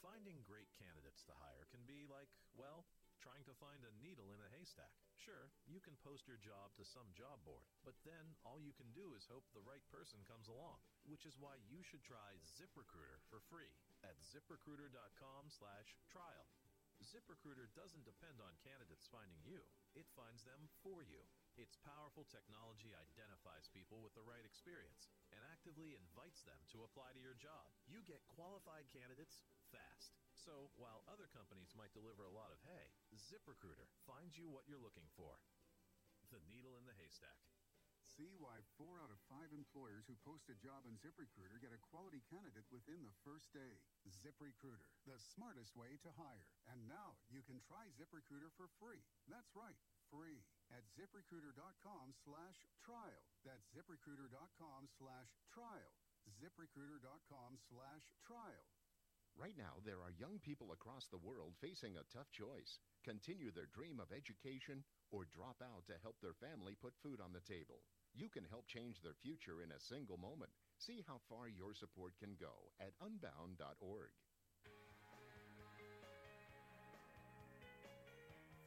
Finding great candidates to hire can be like, well, trying to find a needle in a haystack. Sure, you can post your job to some job board, but then all you can do is hope the right person comes along, which is why you should try ZipRecruiter for free at ziprecruiter.com slash trial. ZipRecruiter doesn't depend on candidates finding you, it finds them for you. Its powerful technology identifies people with the right experience and actively invites them to apply to your job. You get qualified candidates fast. So while other companies might deliver a lot of hay, ZipRecruiter finds you what you're looking for. The needle in the haystack. See why four out of five employers who post a job on ZipRecruiter get a quality candidate within the first day. ZipRecruiter, the smartest way to hire. And now you can try ZipRecruiter for free. That's right, free at ziprecruiter.com slash trial. That's ziprecruiter.com slash trial. ziprecruiter.com slash trial. Right now, there are young people across the world facing a tough choice continue their dream of education or drop out to help their family put food on the table. You can help change their future in a single moment. See how far your support can go at unbound.org.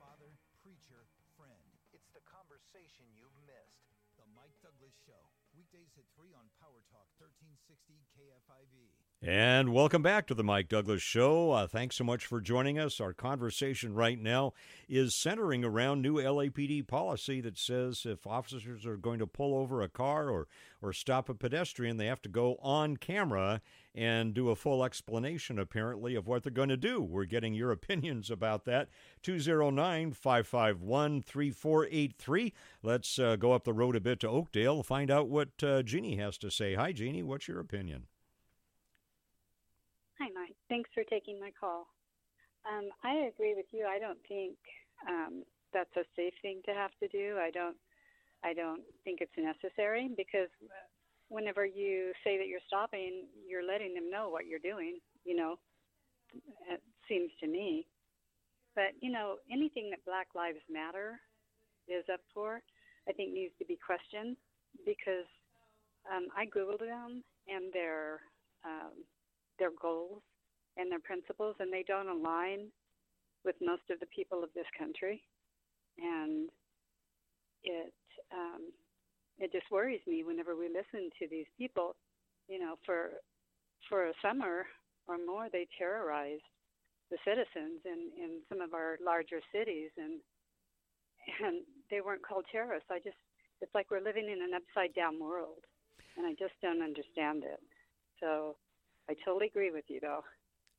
Father, preacher, friend. It's the conversation you've missed. The Mike Douglass Show, weekdays at 3 on Power Talk 1360 KFIV. And welcome back to the Mike Douglass Show. Uh, thanks so much for joining us. Our conversation right now is centering around new LAPD policy that says if officers are going to pull over a car or, or stop a pedestrian, they have to go on camera and do a full explanation, apparently, of what they're going to do. We're getting your opinions about that. 209 551 3483. Let's uh, go up the road a bit to Oakdale, find out what uh, Jeannie has to say. Hi, Jeannie. What's your opinion? Hi, Mike. Thanks for taking my call. Um, I agree with you. I don't think um, that's a safe thing to have to do. I don't. I don't think it's necessary because whenever you say that you're stopping, you're letting them know what you're doing. You know, it seems to me. But you know, anything that Black Lives Matter is up for, I think needs to be questioned because um, I googled them and their um, their goals and their principles, and they don't align with most of the people of this country. And it um, it just worries me whenever we listen to these people. You know, for for a summer or more, they terrorized the citizens in in some of our larger cities, and and they weren't called terrorists. I just it's like we're living in an upside down world, and I just don't understand it. So I totally agree with you, though.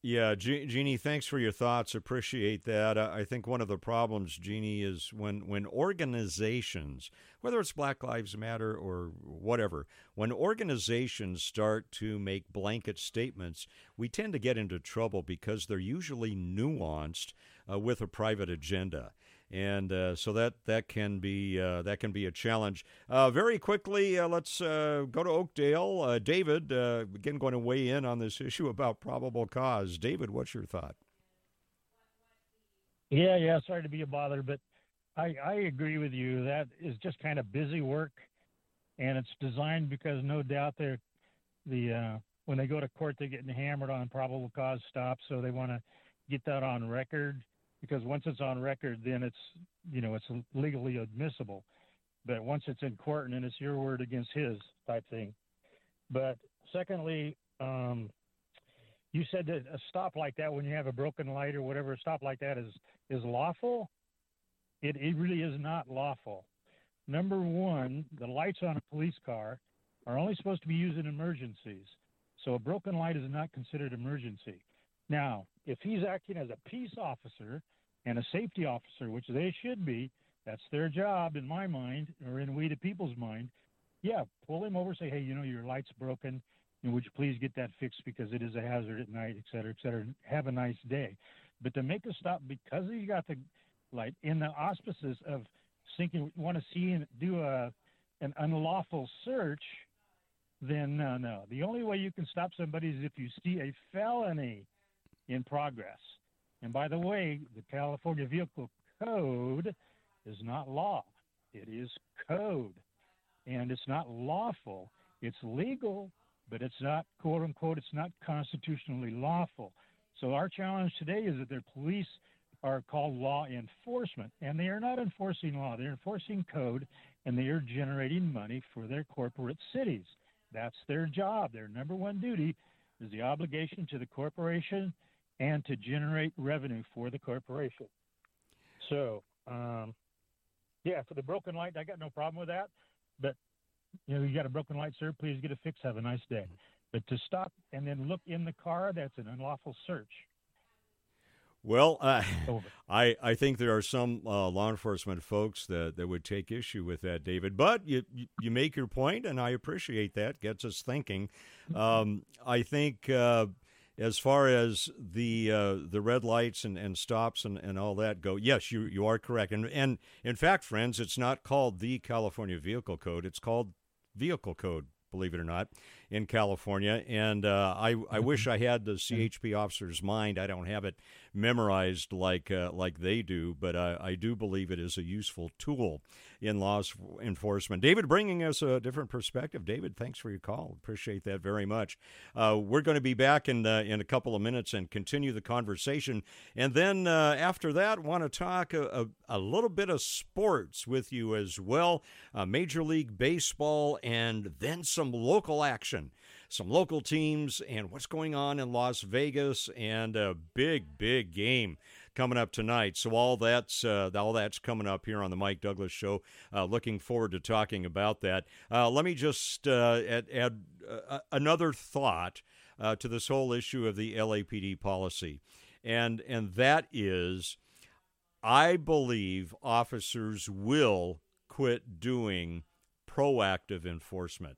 Yeah, Je- Jeannie, thanks for your thoughts. Appreciate that. I think one of the problems, Jeannie, is when when organizations, whether it's Black Lives Matter or whatever, when organizations start to make blanket statements, we tend to get into trouble because they're usually nuanced uh, with a private agenda and uh, so that that can be uh, that can be a challenge. Uh, very quickly, uh, let's uh, go to Oakdale. Uh, David, again, going to weigh in on this issue about probable cause. David, what's your thought? Yeah, yeah. Sorry to be a bother, but I, I agree with you. That is just kind of busy work, and it's designed because no doubt they're the when they go to court, they're getting hammered on probable cause stops, so they want to get that on record because once it's on record, then it's you know it's legally admissible. But once it's in court and it's your word against his type thing. But secondly, um, you said that a stop like that when you have a broken light or whatever, a stop like that is is lawful. It it really is not lawful. Number one, the lights on a police car are only supposed to be used in emergencies. So a broken light is not considered emergency. Now, if he's acting as a peace officer and a safety officer, which they should be, that's their job in my mind, or in we the people's mind. Yeah, pull him over, say, hey, you know, your light's broken, and would you please get that fixed because it is a hazard at night, et cetera, et cetera. Have a nice day. But to make a stop because he got the light in the auspices of thinking want to see and do a an unlawful search, then no, no. The only way you can stop somebody is if you see a felony in progress. And by the way, the California Vehicle Code is not law, it is code. And it's not lawful. It's legal, but it's not, quote unquote, it's not constitutionally lawful. So our challenge today is that their police are called law enforcement, and they are not enforcing law. They're enforcing code, and they are generating money for their corporate cities. That's their job. Their number one duty is the obligation to the corporation and to generate revenue for the corporation. So, um, yeah, for the broken light, I got no problem with that. But you know, you got a broken light, sir. Please get it fixed. Have a nice day. But to stop and then look in the car, that's an unlawful search. Well, uh, I I think there are some uh, law enforcement folks that, that would take issue with that, David. But you you make your point, and I appreciate that. Gets us thinking. Um, I think uh, as far as the uh, the red lights and, and stops and, and all that go, yes, you you are correct. And and in fact, friends, it's not called the California Vehicle Code. It's called Vehicle Code believe it or not, in California. And uh, I, I wish I had the CHP officer's mind. I don't have it memorized like uh, like they do, but I, I do believe it is a useful tool in law enforcement. David, bringing us a different perspective. David, thanks for your call. Appreciate that very much. Uh, we're going to be back in uh, in a couple of minutes and continue the conversation, and then uh, after that, want to talk a, a, a, little bit of sports with you as well, uh, Major League Baseball, and then some local action some local teams and what's going on in Las Vegas and a big, big game coming up tonight. So all that's uh, all that's coming up here on the Mike Douglass Show. Uh, looking forward to talking about that. Uh, let me just uh, add, add uh, another thought uh, to this whole issue of the LAPD policy, and and that is, I believe officers will quit doing proactive enforcement,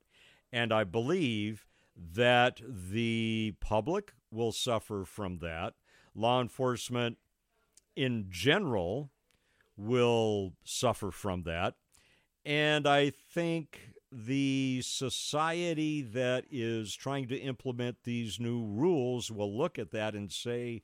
and I believe that the public will suffer from that. Law enforcement in general will suffer from that. And I think the society that is trying to implement these new rules will look at that and say,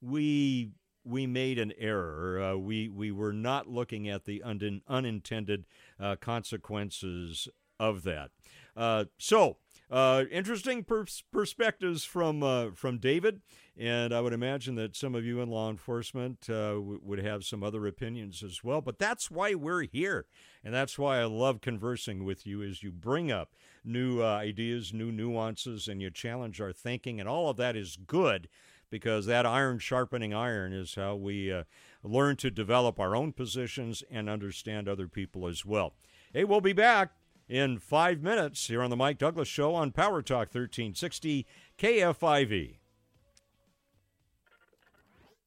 we we made an error. Uh, we we were not looking at the un- unintended uh, consequences of that. Uh, so Uh, interesting pers- perspectives from uh, from David, and I would imagine that some of you in law enforcement uh, w- would have some other opinions as well. But that's why we're here, and that's why I love conversing with you. As you bring up new uh, ideas, new nuances, and you challenge our thinking, and all of that is good because that iron sharpening iron is how we uh, learn to develop our own positions and understand other people as well. Hey, we'll be back in five minutes here on the Mike Douglass Show on Power Talk 1360 KFIV.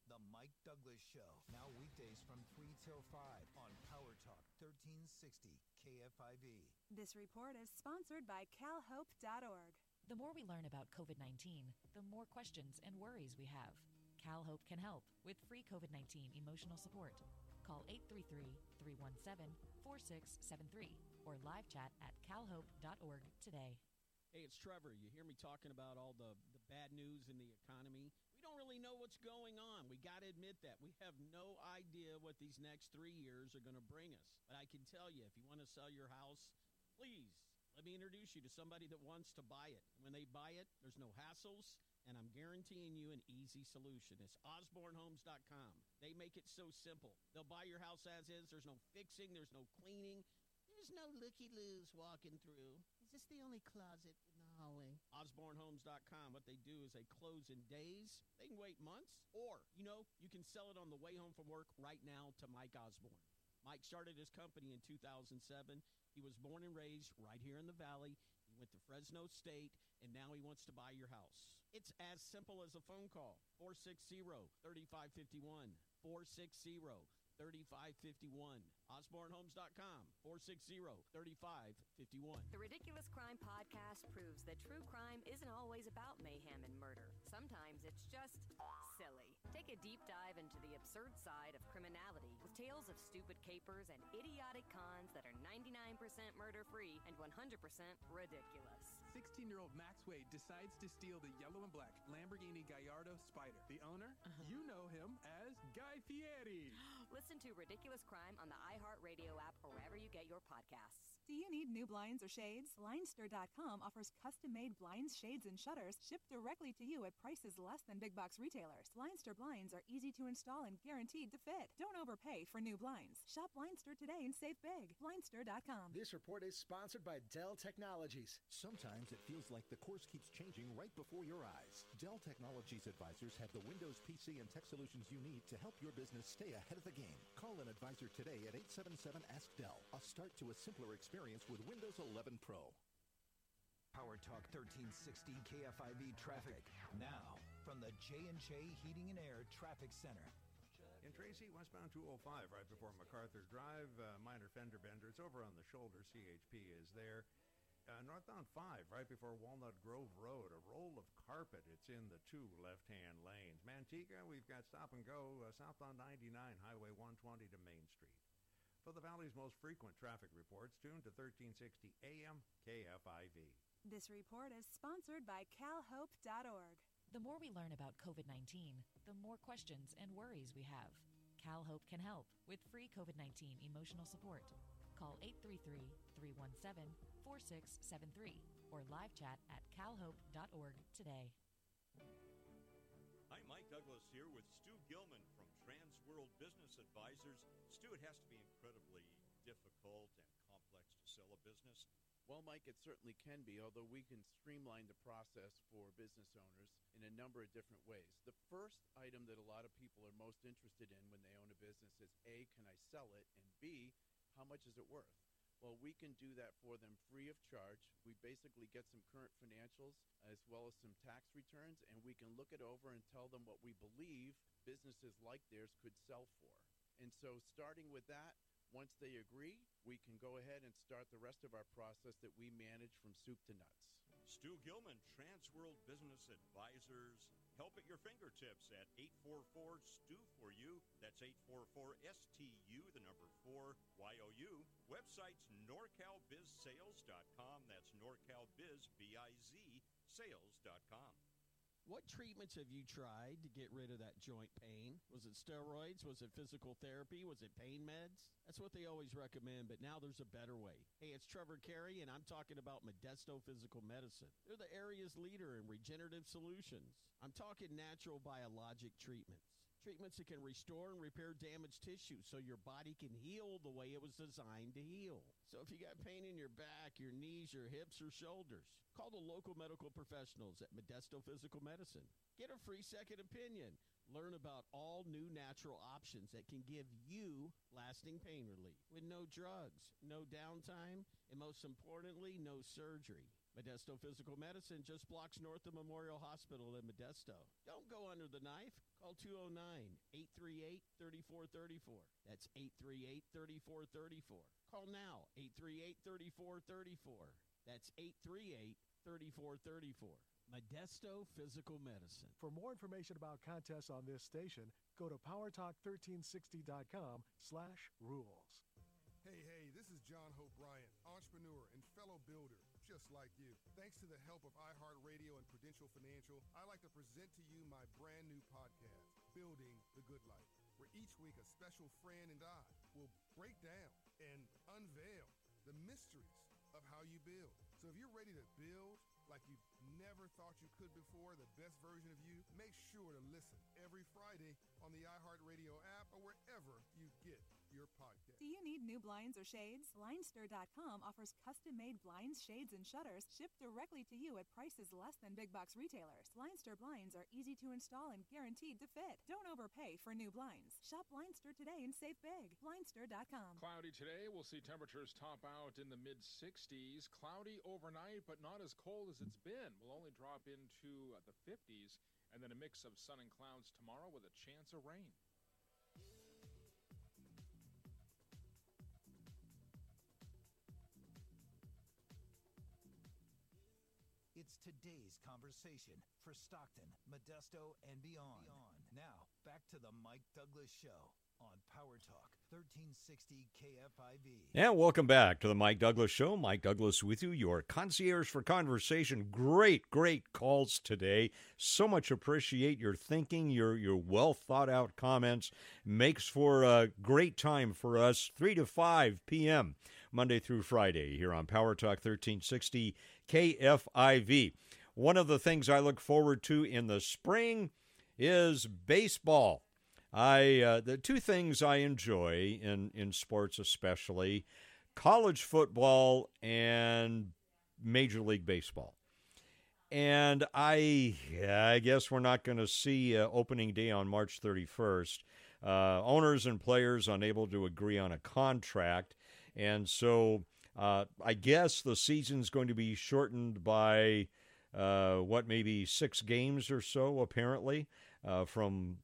The Mike Douglass Show, now weekdays from 3 till 5 on Power Talk 1360 KFIV. This report is sponsored by calhope.org. The more we learn about COVID 19, the more questions and worries we have. CalHope can help with free COVID 19 emotional support. Call 833 317 4673 or live chat at calhope.org today. Hey, it's Trevor. You hear me talking about all the, the bad news in the economy? We don't really know what's going on. We got to admit that. We have no idea what these next three years are going to bring us. But I can tell you, if you want to sell your house, please let me introduce you to somebody that wants to buy it. When they buy it, there's no hassles, and I'm guaranteeing you an easy solution. It's osbornehomes.com. They make it so simple. They'll buy your house as is. There's no fixing, there's no cleaning. There's no looky loos walking through. Is this the only closet in the hallway? OsborneHomes.com. What they do is they close in days. They can wait months, or you know, you can sell it on the way home from work right now to Mike Osborne. Mike started his company in 2007. He was born and raised right here in the valley. He went to Fresno State, and now he wants to buy your house. It's as simple as a phone call 460 3551. 460 3551. OsborneHomes.com 460 3551. The Ridiculous Crime Podcast proves that true crime isn't always about mayhem and murder. Sometimes it's just silly. Take a deep dive into the absurd side of criminality with tales of stupid capers and idiotic that are 99% murder free and 100% ridiculous. 16 year old Max Wade decides to steal the yellow and black Lamborghini Gallardo Spider. The owner? Uh-huh. You know him as Guy Fieri. Listen to Ridiculous Crime on the iHeartRadio app or wherever you get your podcasts. Do you need new blinds or shades? Blindster.com offers custom made blinds, shades, and shutters shipped directly to you at prices less than big box retailers. Blindster blinds are easy to install and guaranteed to fit. Don't overpay for new blinds. Shop Blindster today and save big. Blindster.com. This report is sponsored by Dell Technologies. Sometimes it feels like the course keeps changing right before your eyes. Dell Technologies advisors have the Windows PC and tech solutions you need to help your business stay ahead of the game. Call an advisor today at 877 Ask Dell. A start to a simpler experience with Windows 11 Pro. Power Talk 1360 KFIV traffic. Now, from the J&J Heating and Air Traffic Center. In Tracy, westbound 205, right before MacArthur Drive, uh, minor fender bender. It's over on the shoulder. CHP is there. Uh, northbound 5, right before Walnut Grove Road, a roll of carpet. It's in the two left-hand lanes. Manteca, we've got stop and go uh, southbound 99, Highway 120 to Main Street. For the Valley's most frequent traffic reports, tune to 1360 AM KFIV. This report is sponsored by calhope.org. The more we learn about COVID 19, the more questions and worries we have. CalHope can help with free COVID 19 emotional support. Call 833 317 4673 or live chat at calhope.org today. Hi, Mike Douglass here with Stu Gilman Transworld Business Advisors. Stu, it has to be incredibly difficult and complex to sell a business. Well, Mike, it certainly can be, although we can streamline the process for business owners in a number of different ways. The first item that a lot of people are most interested in when they own a business is A, can I sell it? And B, how much is it worth? Well, we can do that for them free of charge. We basically get some current financials as well as some tax returns, and we can look it over and tell them what we believe businesses like theirs could sell for. And so, starting with that, once they agree, we can go ahead and start the rest of our process that we manage from soup to nuts. Stu Gilman, Transworld Business Advisors. Help at your fingertips at 844 STU for you. That's 844 STU, the number 4 YOU. Website's norcalbizsales.com. That's norcalbiz, B I Z, sales.com. What treatments have you tried to get rid of that joint pain? Was it steroids? Was it physical therapy? Was it pain meds? That's what they always recommend, but now there's a better way. Hey, it's Trevor Carey, and I'm talking about Modesto Physical Medicine. They're the area's leader in regenerative solutions. I'm talking natural biologic treatments. Treatments that can restore and repair damaged tissue so your body can heal the way it was designed to heal. So if you got pain in your back, your knees, your hips, or shoulders, call the local medical professionals at Modesto Physical Medicine. Get a free second opinion. Learn about all new natural options that can give you lasting pain relief with no drugs, no downtime, and most importantly, no surgery. Modesto Physical Medicine just blocks north of Memorial Hospital in Modesto. Don't go under the knife. Call 209 838 3434. That's 838 3434. Call now 838 3434. That's 838 3434. Modesto Physical Medicine. For more information about contests on this station, go to powertalk1360.com slash rules. Just like you. Thanks to the help of iHeartRadio and Prudential Financial, I like to present to you my brand new podcast, Building the Good Life, where each week a special friend and I will break down and unveil the mysteries of how you build. So if you're ready to build like you've never thought you could before, the best version of you, make sure to listen every Friday on the iHeartRadio app or wherever you get your podcast. Do you need new blinds or shades? Blindster.com offers custom made blinds, shades, and shutters shipped directly to you at prices less than big box retailers. Blindster blinds are easy to install and guaranteed to fit. Don't overpay for new blinds. Shop Blindster today and save big. Blindster.com. Cloudy today. We'll see temperatures top out in the mid 60s. Cloudy overnight, but not as cold as it's been. We'll only drop into uh, the 50s, and then a mix of sun and clouds tomorrow with a chance of rain. It's today's conversation for Stockton, Modesto, and beyond. Now, back to the Mike Douglass Show on Power Talk 1360 KFIV. And welcome back to the Mike Douglass Show. Mike Douglass with you, your concierge for conversation. Great, great calls today. So much appreciate your thinking, your your well thought out comments. Makes for a great time for us, 3 to 5 p.m. Monday through Friday here on Power Talk 1360 KFIV. One of the things I look forward to in the spring is baseball. I uh, the two things I enjoy in in sports especially college football and Major League Baseball. And I I guess we're not going to see uh, opening day on March 31st. Uh, owners and players unable to agree on a contract, and so uh, I guess the season's going to be shortened by uh, what maybe six games or so apparently uh, from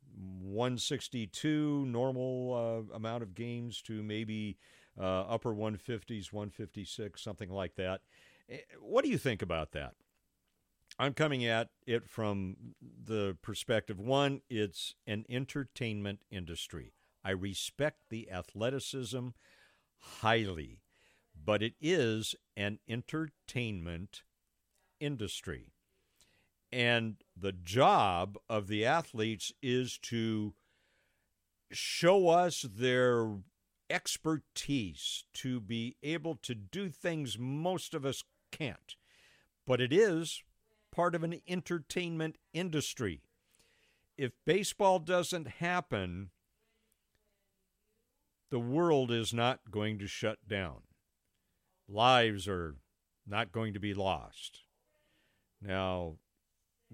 162 normal uh, amount of games to maybe uh, upper 150s, 156, something like that. Eh, what do you think about that? I'm coming at it from the perspective one, it's an entertainment industry. I respect the athleticism highly, but it is an entertainment industry. And the job of the athletes is to show us their expertise, to be able to do things most of us can't. But it is part of an entertainment industry. If baseball doesn't happen, the world is not going to shut down. Lives are not going to be lost. Now,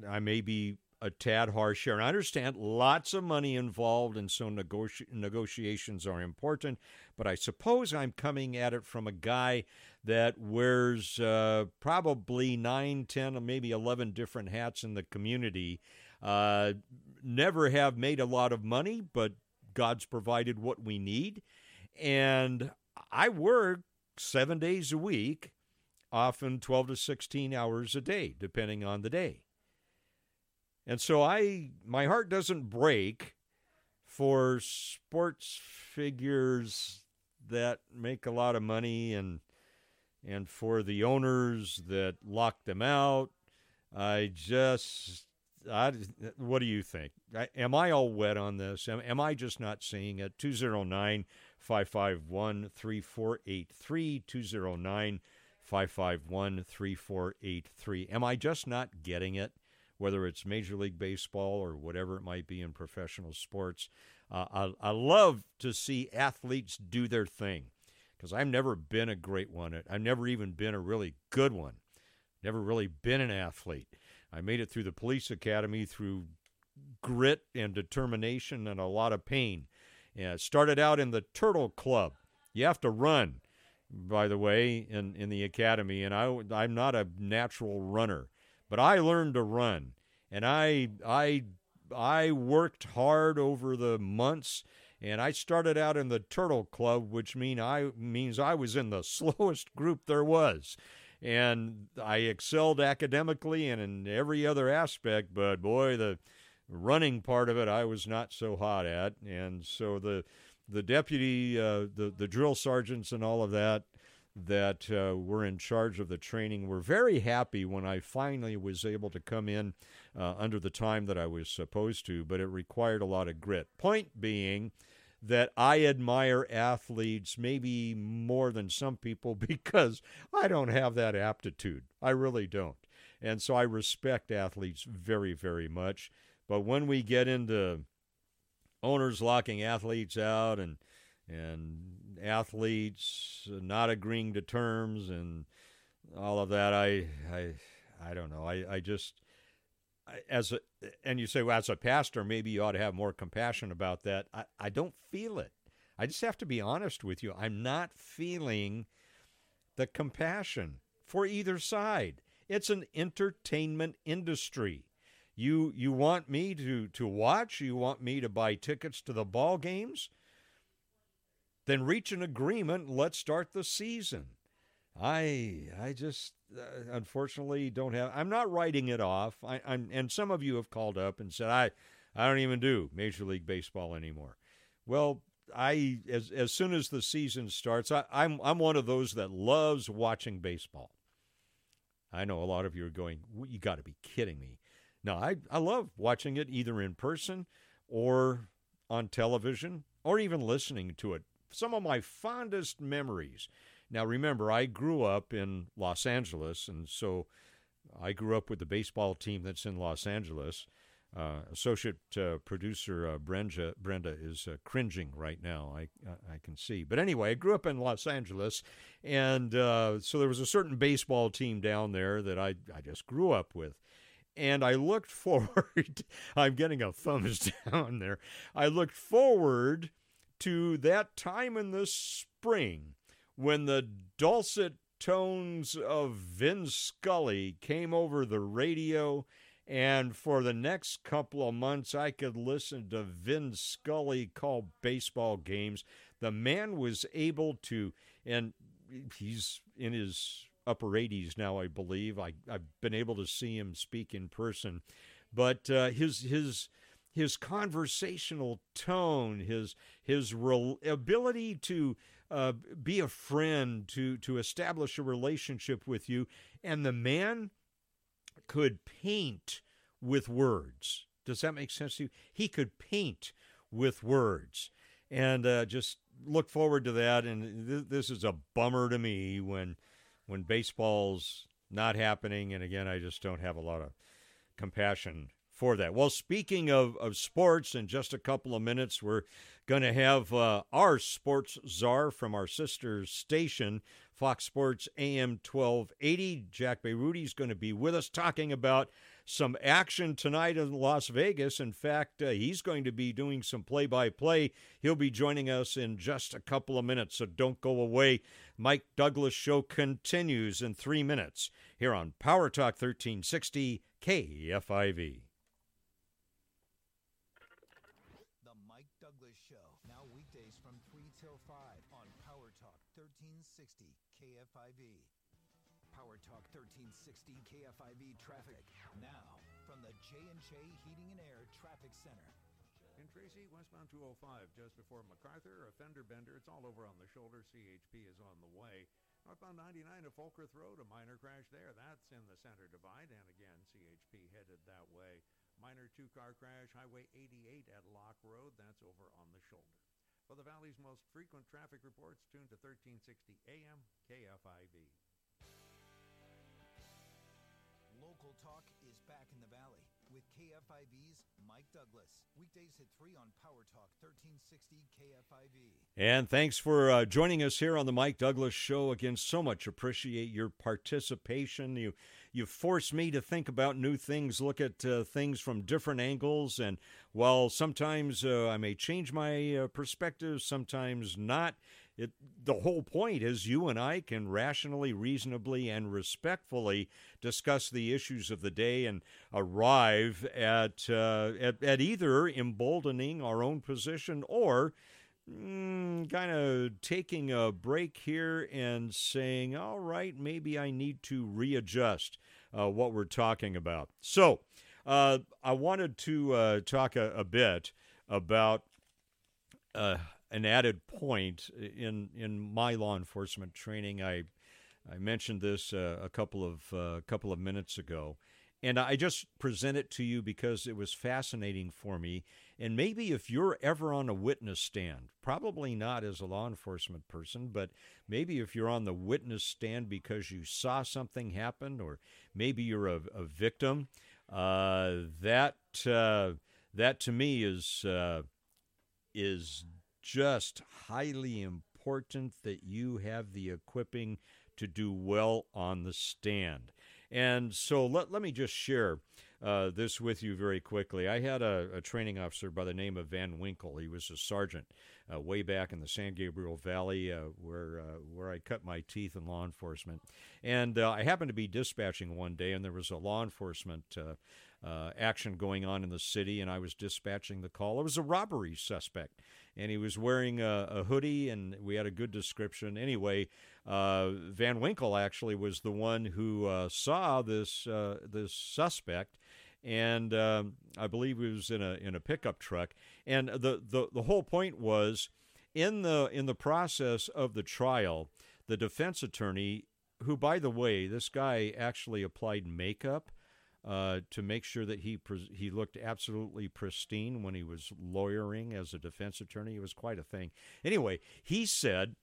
I may be a tad harsh here. And I understand lots of money involved, and so negoti- negotiations are important. But I suppose I'm coming at it from a guy that wears uh, probably nine, ten, maybe 11 different hats in the community. Uh, never have made a lot of money, but God's provided what we need. And I work seven days a week, often 12 to 16 hours a day, depending on the day. And so I my heart doesn't break for sports figures that make a lot of money and and for the owners that lock them out. I just I, what do you think? Am I all wet on this? Am, am I just not seeing it? 209 551 3483. 209 551 3483. Am I just not getting it? Whether it's Major League Baseball or whatever it might be in professional sports. Uh, I, I love to see athletes do their thing because I've never been a great one. I've never even been a really good one. Never really been an athlete. I made it through the police academy through grit and determination and a lot of pain. Yeah, started out in the Turtle Club. You have to run, by the way, in, in the academy, and I, I'm not a natural runner, but I learned to run, and I I I worked hard over the months, and I started out in the Turtle Club, which mean I means I was in the slowest group there was and I excelled academically and in every other aspect. But boy, the running part of it, I was not so hot at, and so the the deputy, uh, the the drill sergeants, and all of that that uh, were in charge of the training were very happy when I finally was able to come in uh, under the time that I was supposed to, but it required a lot of grit. Point being that I admire athletes maybe more than some people because I don't have that aptitude. I really don't. And so I respect athletes very, very much. But when we get into owners locking athletes out and and athletes not agreeing to terms and all of that, I I I don't know. I, I just as a and you say well as a pastor maybe you ought to have more compassion about that. I, I don't feel it. I just have to be honest with you. I'm not feeling the compassion for either side. It's an entertainment industry. You you want me to to watch you want me to buy tickets to the ball games? Then reach an agreement let's start the season i i just uh, unfortunately don't have. I'm not writing it off. I, am and some of you have called up and said I, I don't even do Major League Baseball anymore. Well, I as as soon as the season starts, I, I'm I'm one of those that loves watching baseball. I know a lot of you are going, you got to be kidding me. No, I I love watching it either in person or on television or even listening to it. Some of my fondest memories now, remember, I grew up in Los Angeles, and so I grew up with the baseball team that's in Los Angeles. Uh, associate uh, producer uh, Brenda, Brenda is uh, cringing right now. I I can see, but anyway, I grew up in Los Angeles, and uh, so there was a certain baseball team down there that I I just grew up with, and I looked forward. I'm getting a thumbs down there. I looked forward to that time in the spring when the dulcet tones of Vin Scully came over the radio, and for the next couple of months, I could listen to Vin Scully call baseball games. The man was able to, and he's in his upper 80s now, I believe. I, I've been able to see him speak in person, but uh, his his his conversational tone, his his re- ability to uh, be a friend, to to establish a relationship with you, and the man could paint with words. Does that make sense to you? He could paint with words, and uh, just look forward to that. And th- this is a bummer to me when when baseball's not happening. And again, I just don't have a lot of compassion for that. Well, speaking of, of sports, in just a couple of minutes, we're going to have uh, our sports czar from our sister station, Fox Sports AM 1280. Jack Beirut is going to be with us talking about some action tonight in Las Vegas. In fact, uh, he's going to be doing some play by play. He'll be joining us in just a couple of minutes, so don't go away. Mike Douglass Show continues in three minutes here on Power Talk 1360 KFIV. Power Talk 1360 KFIV traffic. Now, from the J&J Heating and Air Traffic Center. In Tracy, westbound 205, just before MacArthur, a fender bender. It's all over on the shoulder. CHP is on the way. Northbound 99 to Folkerth Road, a minor crash there. That's in the center divide. And again, CHP headed that way. Minor two car crash, Highway 88 at Lock Road. That's over on the shoulder. For the Valley's most frequent traffic reports, tune to 1360 AM KFIV. Local Talk is back in the Valley with KFIV's Mike Douglass. Weekdays at 3 on Power Talk 1360 KFIV. And thanks for uh, joining us here on the Mike Douglass Show. Again, so much appreciate your participation. You you force me to think about new things, look at uh, things from different angles, and while sometimes uh, I may change my uh, perspective, sometimes not. It, the whole point is you and I can rationally, reasonably, and respectfully discuss the issues of the day and arrive at uh, at, at either emboldening our own position or mm, kind of taking a break here and saying, all right, maybe I need to readjust uh, what we're talking about. So uh, I wanted to uh, talk a, a, bit about uh, an added point in in my law enforcement training. I I mentioned this uh, a couple of uh, couple of minutes ago, and I just present it to you because it was fascinating for me. And maybe if you're ever on a witness stand, probably not as a law enforcement person, but maybe if you're on the witness stand because you saw something happen, or maybe you're a, a victim, uh, that uh, that to me is uh, is just highly important that you have the equipping to do well on the stand. And so let, let me just share uh, this with you very quickly. I had a, a, training officer by the name of Van Winkle. He was a sergeant uh, way back in the San Gabriel Valley, uh, where uh, where I cut my teeth in law enforcement. And uh, I happened to be dispatching one day, and there was a law enforcement uh, action going on in the city, and I was dispatching the call. It was a robbery suspect, and he was wearing a, a hoodie, and we had a good description. Anyway, uh, Van Winkle actually was the one who uh, saw this this suspect. And um, I believe he was in a in a pickup truck, and the, the, the whole point was, in the in the process of the trial, the defense attorney, who by the way, this guy actually applied makeup uh, to make sure that he pre- he looked absolutely pristine when he was lawyering as a defense attorney. It was quite a thing. Anyway, he said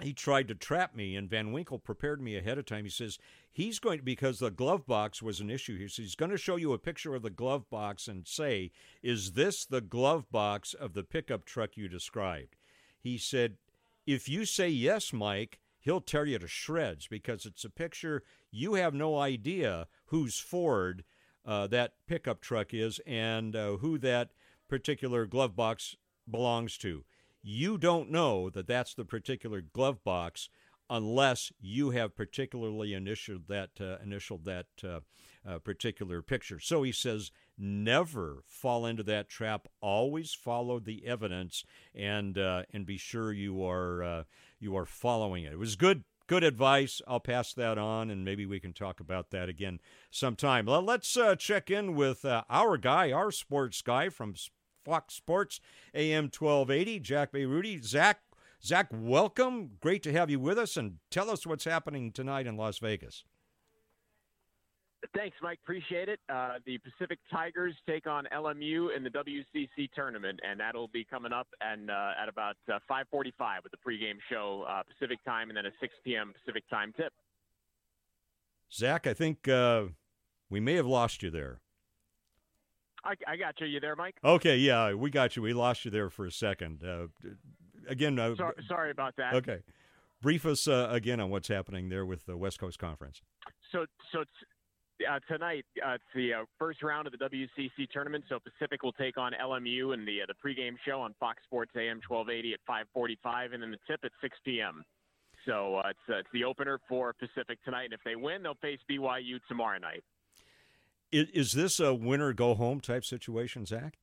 he tried to trap me, and Van Winkle prepared me ahead of time. He says he's going to, because the glove box was an issue. He says he's going to show you a picture of the glove box and say, "Is this the glove box of the pickup truck you described?" He said, "If you say yes, Mike." He'll tear you to shreds because it's a picture you have no idea whose Ford uh, that pickup truck is and uh, who that particular glove box belongs to. You don't know that that's the particular glove box unless you have particularly initialed that uh, initialed that uh, uh, particular picture. So he says, never fall into that trap. Always follow the evidence and uh, and be sure you are uh, you are following it. It was good good advice. I'll pass that on, and maybe we can talk about that again sometime. Well, let's uh, check in with uh, our guy, our sports guy from Fox Sports AM 1280, Jack Bayruti. Zach, Zach, welcome. Great to have you with us, and tell us what's happening tonight in Las Vegas. Thanks, Mike. Appreciate it. Uh, the Pacific Tigers take on LMU in the WCC tournament, and that'll be coming up and uh, at about uh, 5:45 with the pregame show uh, Pacific time, and then a 6 p.m. Pacific time tip. Zach, I think uh, we may have lost you there. I, I, got you. You there, Mike? Okay, yeah, we got you. We lost you there for a second. Uh, again, sorry, sorry, about that. Okay, brief us again on what's happening there with the West Coast Conference. So, so uh, tonight, uh, it's the uh, first round of the WCC tournament. So Pacific will take on LMU in the uh, the pregame show on Fox Sports AM 1280 at 5:45, and then the tip at 6 p.m. So uh, it's uh, it's the opener for Pacific tonight, and if they win, they'll face BYU tomorrow night. Is, is this a winner go home type situation, Zach?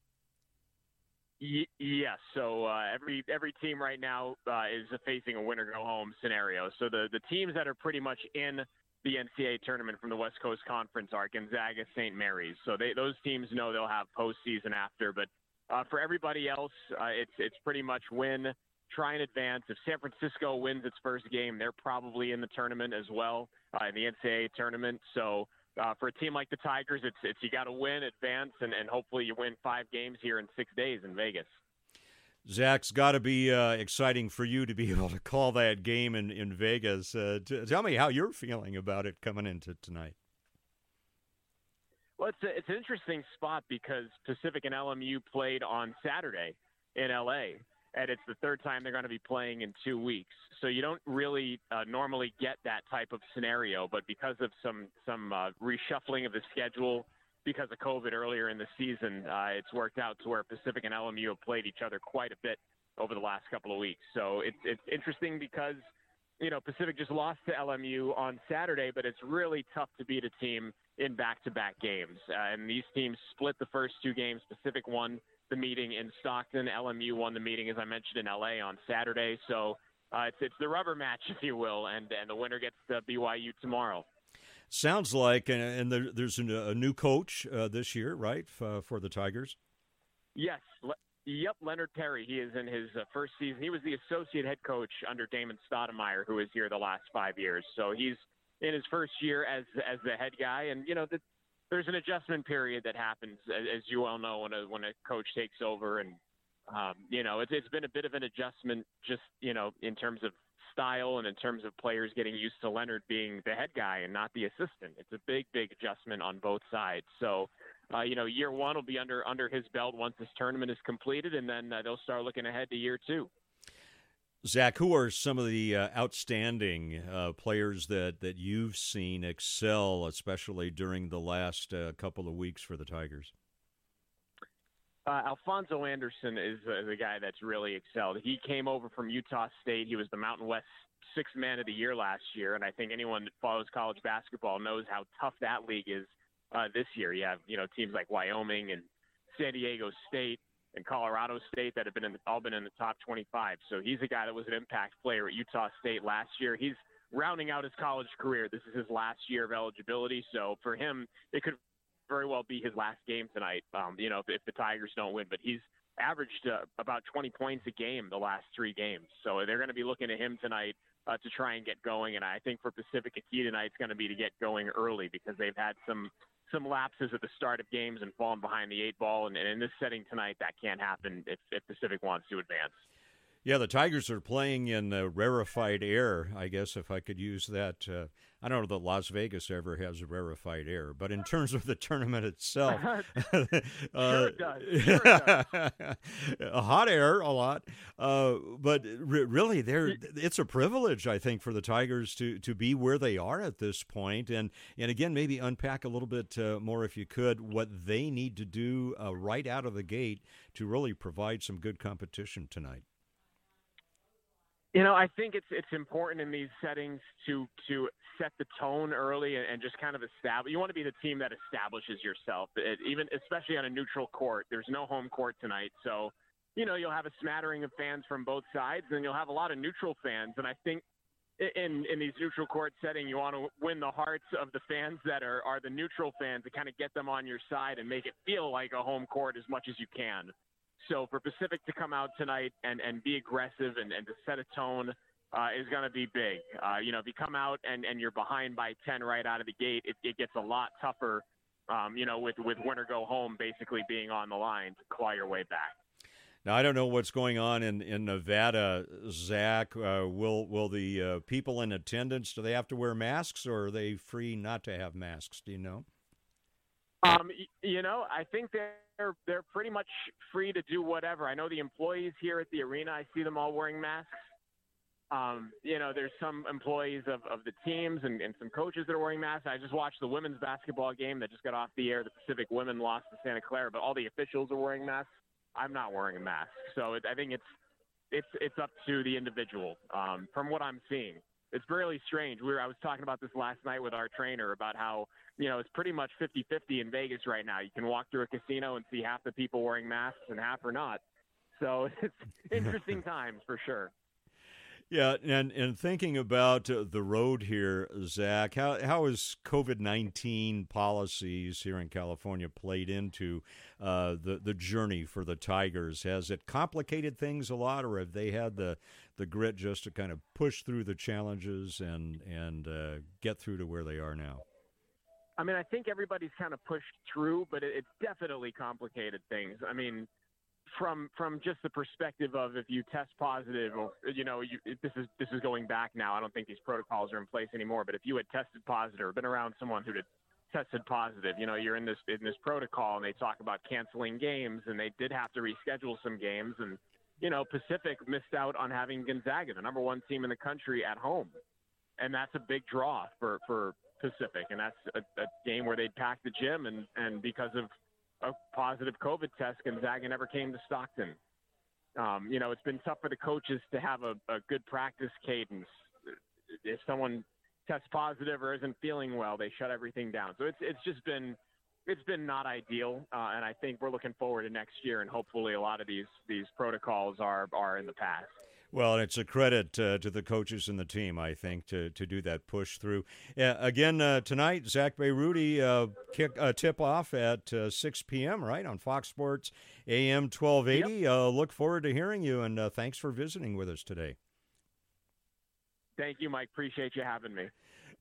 Yes. So uh, every every team right now uh, is facing a winner go home scenario. So the the teams that are pretty much in the NCAA tournament from the West Coast Conference are Gonzaga, St. Mary's. So they, those teams know they'll have postseason after. But uh, for everybody else, uh, it's it's pretty much win, try and advance. If San Francisco wins its first game, they're probably in the tournament as well uh, in the NCAA tournament. So uh, for a team like the Tigers, it's it's you got to win, advance, and, and hopefully you win five games here in six days in Vegas. Zach's got to be uh, exciting for you to be able to call that game in in Vegas. Uh, t- tell me how you're feeling about it coming into tonight. Well, it's a, it's an interesting spot because Pacific and LMU played on Saturday in LA, and it's the third time they're going to be playing in two weeks. So you don't really uh, normally get that type of scenario, but because of some some uh, reshuffling of the schedule because of COVID earlier in the season, uh, it's worked out to where Pacific and LMU have played each other quite a bit over the last couple of weeks. So it's it's interesting because you know Pacific just lost to LMU on Saturday, but it's really tough to beat a team in back-to-back games. Uh, and these teams split the first two games. Pacific won the meeting in Stockton. LMU won the meeting, as I mentioned, in LA on Saturday. So uh, it's it's the rubber match, if you will, and and the winner gets the BYU tomorrow. Sounds like, and, and there, there's a, a new coach uh, this year, right, f- for the Tigers? Yes. Le- yep, Leonard Perry. He is in his uh, first season. He was the associate head coach under Damon Stoudemire, who was here the last five years. So he's in his first year as as the head guy, and you know the, there's an adjustment period that happens, as, you well know, when a when a coach takes over, and um, you know it's it's been a bit of an adjustment, just you know in terms of style and in terms of players getting used to Leonard being the head guy and not the assistant. It's a big, big adjustment on both sides. So, uh, you know, year one will be under under his belt once this tournament is completed, and then uh, they'll start looking ahead to year two. Zach, who are some of the uh, outstanding uh, players that, that you've seen excel, especially during the last uh, couple of weeks for the Tigers? Uh, Alphonso Anderson is uh, the guy that's really excelled. He came over from Utah State. He was the Mountain West Sixth Man of the Year last year, and I think anyone that follows college basketball knows how tough that league is uh, this year. You have you know teams like Wyoming and San Diego State and Colorado State that have been in the, all been in the top 25. So he's a guy that was an impact player at Utah State last year. He's rounding out his college career. This is his last year of eligibility. So for him, it could very well be his last game tonight. Um, you know, if, if the Tigers don't win, but he's averaged uh, about 20 points a game the last three games. So they're going to be looking at him tonight uh, to try and get going. And I think for Pacific, a key tonight is going to be to get going early because they've had some some lapses at the start of games and falling behind the eight ball. And, and in this setting tonight, that can't happen if, if Pacific wants to advance. Yeah, the Tigers are playing in uh, rarefied air, I guess, if I could use that. Uh, I don't know that Las Vegas ever has rarefied air, but in terms of the tournament itself, uh, sure it does. Sure it does. hot air a lot. Uh, but re- really, there it's a privilege, I think, for the Tigers to, to be where they are at this point. And, and again, maybe unpack a little bit uh, more, if you could, what they need to do uh, right out of the gate to really provide some good competition tonight. You know, I think it's it's important in these settings to to set the tone early and, and just kind of establish. You want to be the team that establishes yourself, it, even especially on a neutral court. There's no home court tonight, so you know you'll have a smattering of fans from both sides, and you'll have a lot of neutral fans. And I think in in these neutral court setting, you want to win the hearts of the fans that are are the neutral fans to kind of get them on your side and make it feel like a home court as much as you can. So for Pacific to come out tonight and, and be aggressive and, and to set a tone uh, is going to be big. Uh, you know, if you come out and, and you're behind by 10 right out of the gate, it, it gets a lot tougher, um, you know, with, with win or go home basically being on the line to claw your way back. Now I don't know what's going on in, in Nevada, Zach. Uh, will will the uh, people in attendance do they have to wear masks or are they free not to have masks? Do you know? Um, you know, I think they're they're pretty much free to do whatever. I know the employees here at the arena. I see them all wearing masks. Um, you know, there's some employees of, of the teams and, and some coaches that are wearing masks. I just watched the women's basketball game that just got off the air. The Pacific women lost to Santa Clara, but all the officials are wearing masks. I'm not wearing a mask, so it, I think it's it's it's up to the individual. Um, from what I'm seeing, it's really strange. We were I was talking about this last night with our trainer about how you know it's pretty much 50-50 in Vegas right now. You can walk through a casino and see half the people wearing masks and half are not. So it's interesting times for sure. Yeah, and and thinking about uh, the road here, Zach, how how has COVID nineteen policies here in California played into uh, the the journey for the Tigers? Has it complicated things a lot, or have they had the the grit just to kind of push through the challenges and and uh, get through to where they are now? I mean, I think everybody's kind of pushed through, but it, it's definitely complicated things. I mean, from from just the perspective of if you test positive, or you know, you, this is this is going back now. I don't think these protocols are in place anymore. But if you had tested positive or been around someone who had tested positive, you know, you're in this in this protocol, and they talk about canceling games, and they did have to reschedule some games, and you know, Pacific missed out on having Gonzaga, the number one team in the country, at home, and that's a big draw for for Pacific, and that's a, a game where they'd pack the gym, and and because of a positive COVID test, Gonzaga never came to Stockton. Um, you know, it's been tough for the coaches to have a, a good practice cadence. If someone tests positive or isn't feeling well, they shut everything down. So it's it's just been it's been not ideal, uh, and I think we're looking forward to next year, and hopefully a lot of these these protocols are are in the past. Well, it's a credit uh, to the coaches and the team, I think, to, to do that push through. Uh, again, uh, tonight, Zach Bayruti uh, kick uh, tip off at uh, 6 p.m., right, on Fox Sports AM 1280. Yep. look forward to hearing you, and thanks for visiting with us today. Thank you, Mike. Appreciate you having me.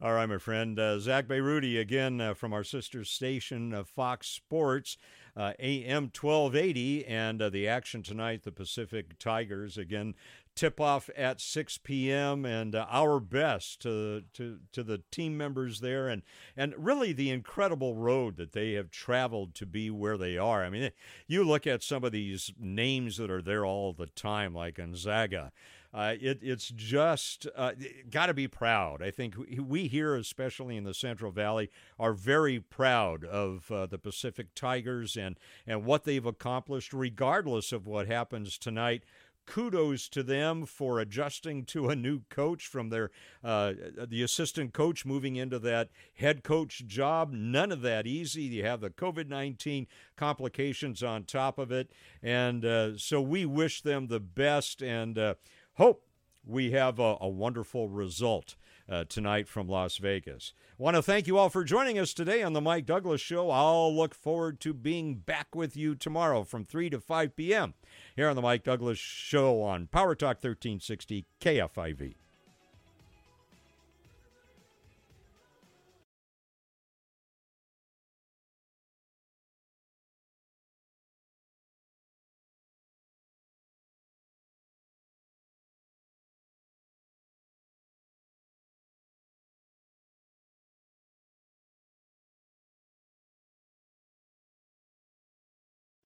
All right, my friend. Uh, Zach Bayruti again uh, from our sister station, Fox Sports, AM 1280. And the action tonight, the Pacific Tigers again tip off at 6 p.m. and uh, our best to, to to the team members there and and really the incredible road that they have traveled to be where they are. I mean, you look at some of these names that are there all the time, like Gonzaga. Uh, it, it's just uh, got to be proud. I think we here, especially in the Central Valley, are very proud of uh, the Pacific Tigers and, and what they've accomplished, regardless of what happens tonight kudos to them for adjusting to a new coach from their uh, the assistant coach moving into that head coach job. None of that easy. You have the COVID nineteen complications on top of it, and uh, so we wish them the best and uh, hope we have a, a wonderful result uh, tonight from Las Vegas. Want to thank you all for joining us today on the Mike Douglass Show. I'll look forward to being back with you tomorrow from 3 to 5 p.m. here on the Mike Douglass Show on Power Talk 1360 KFIV.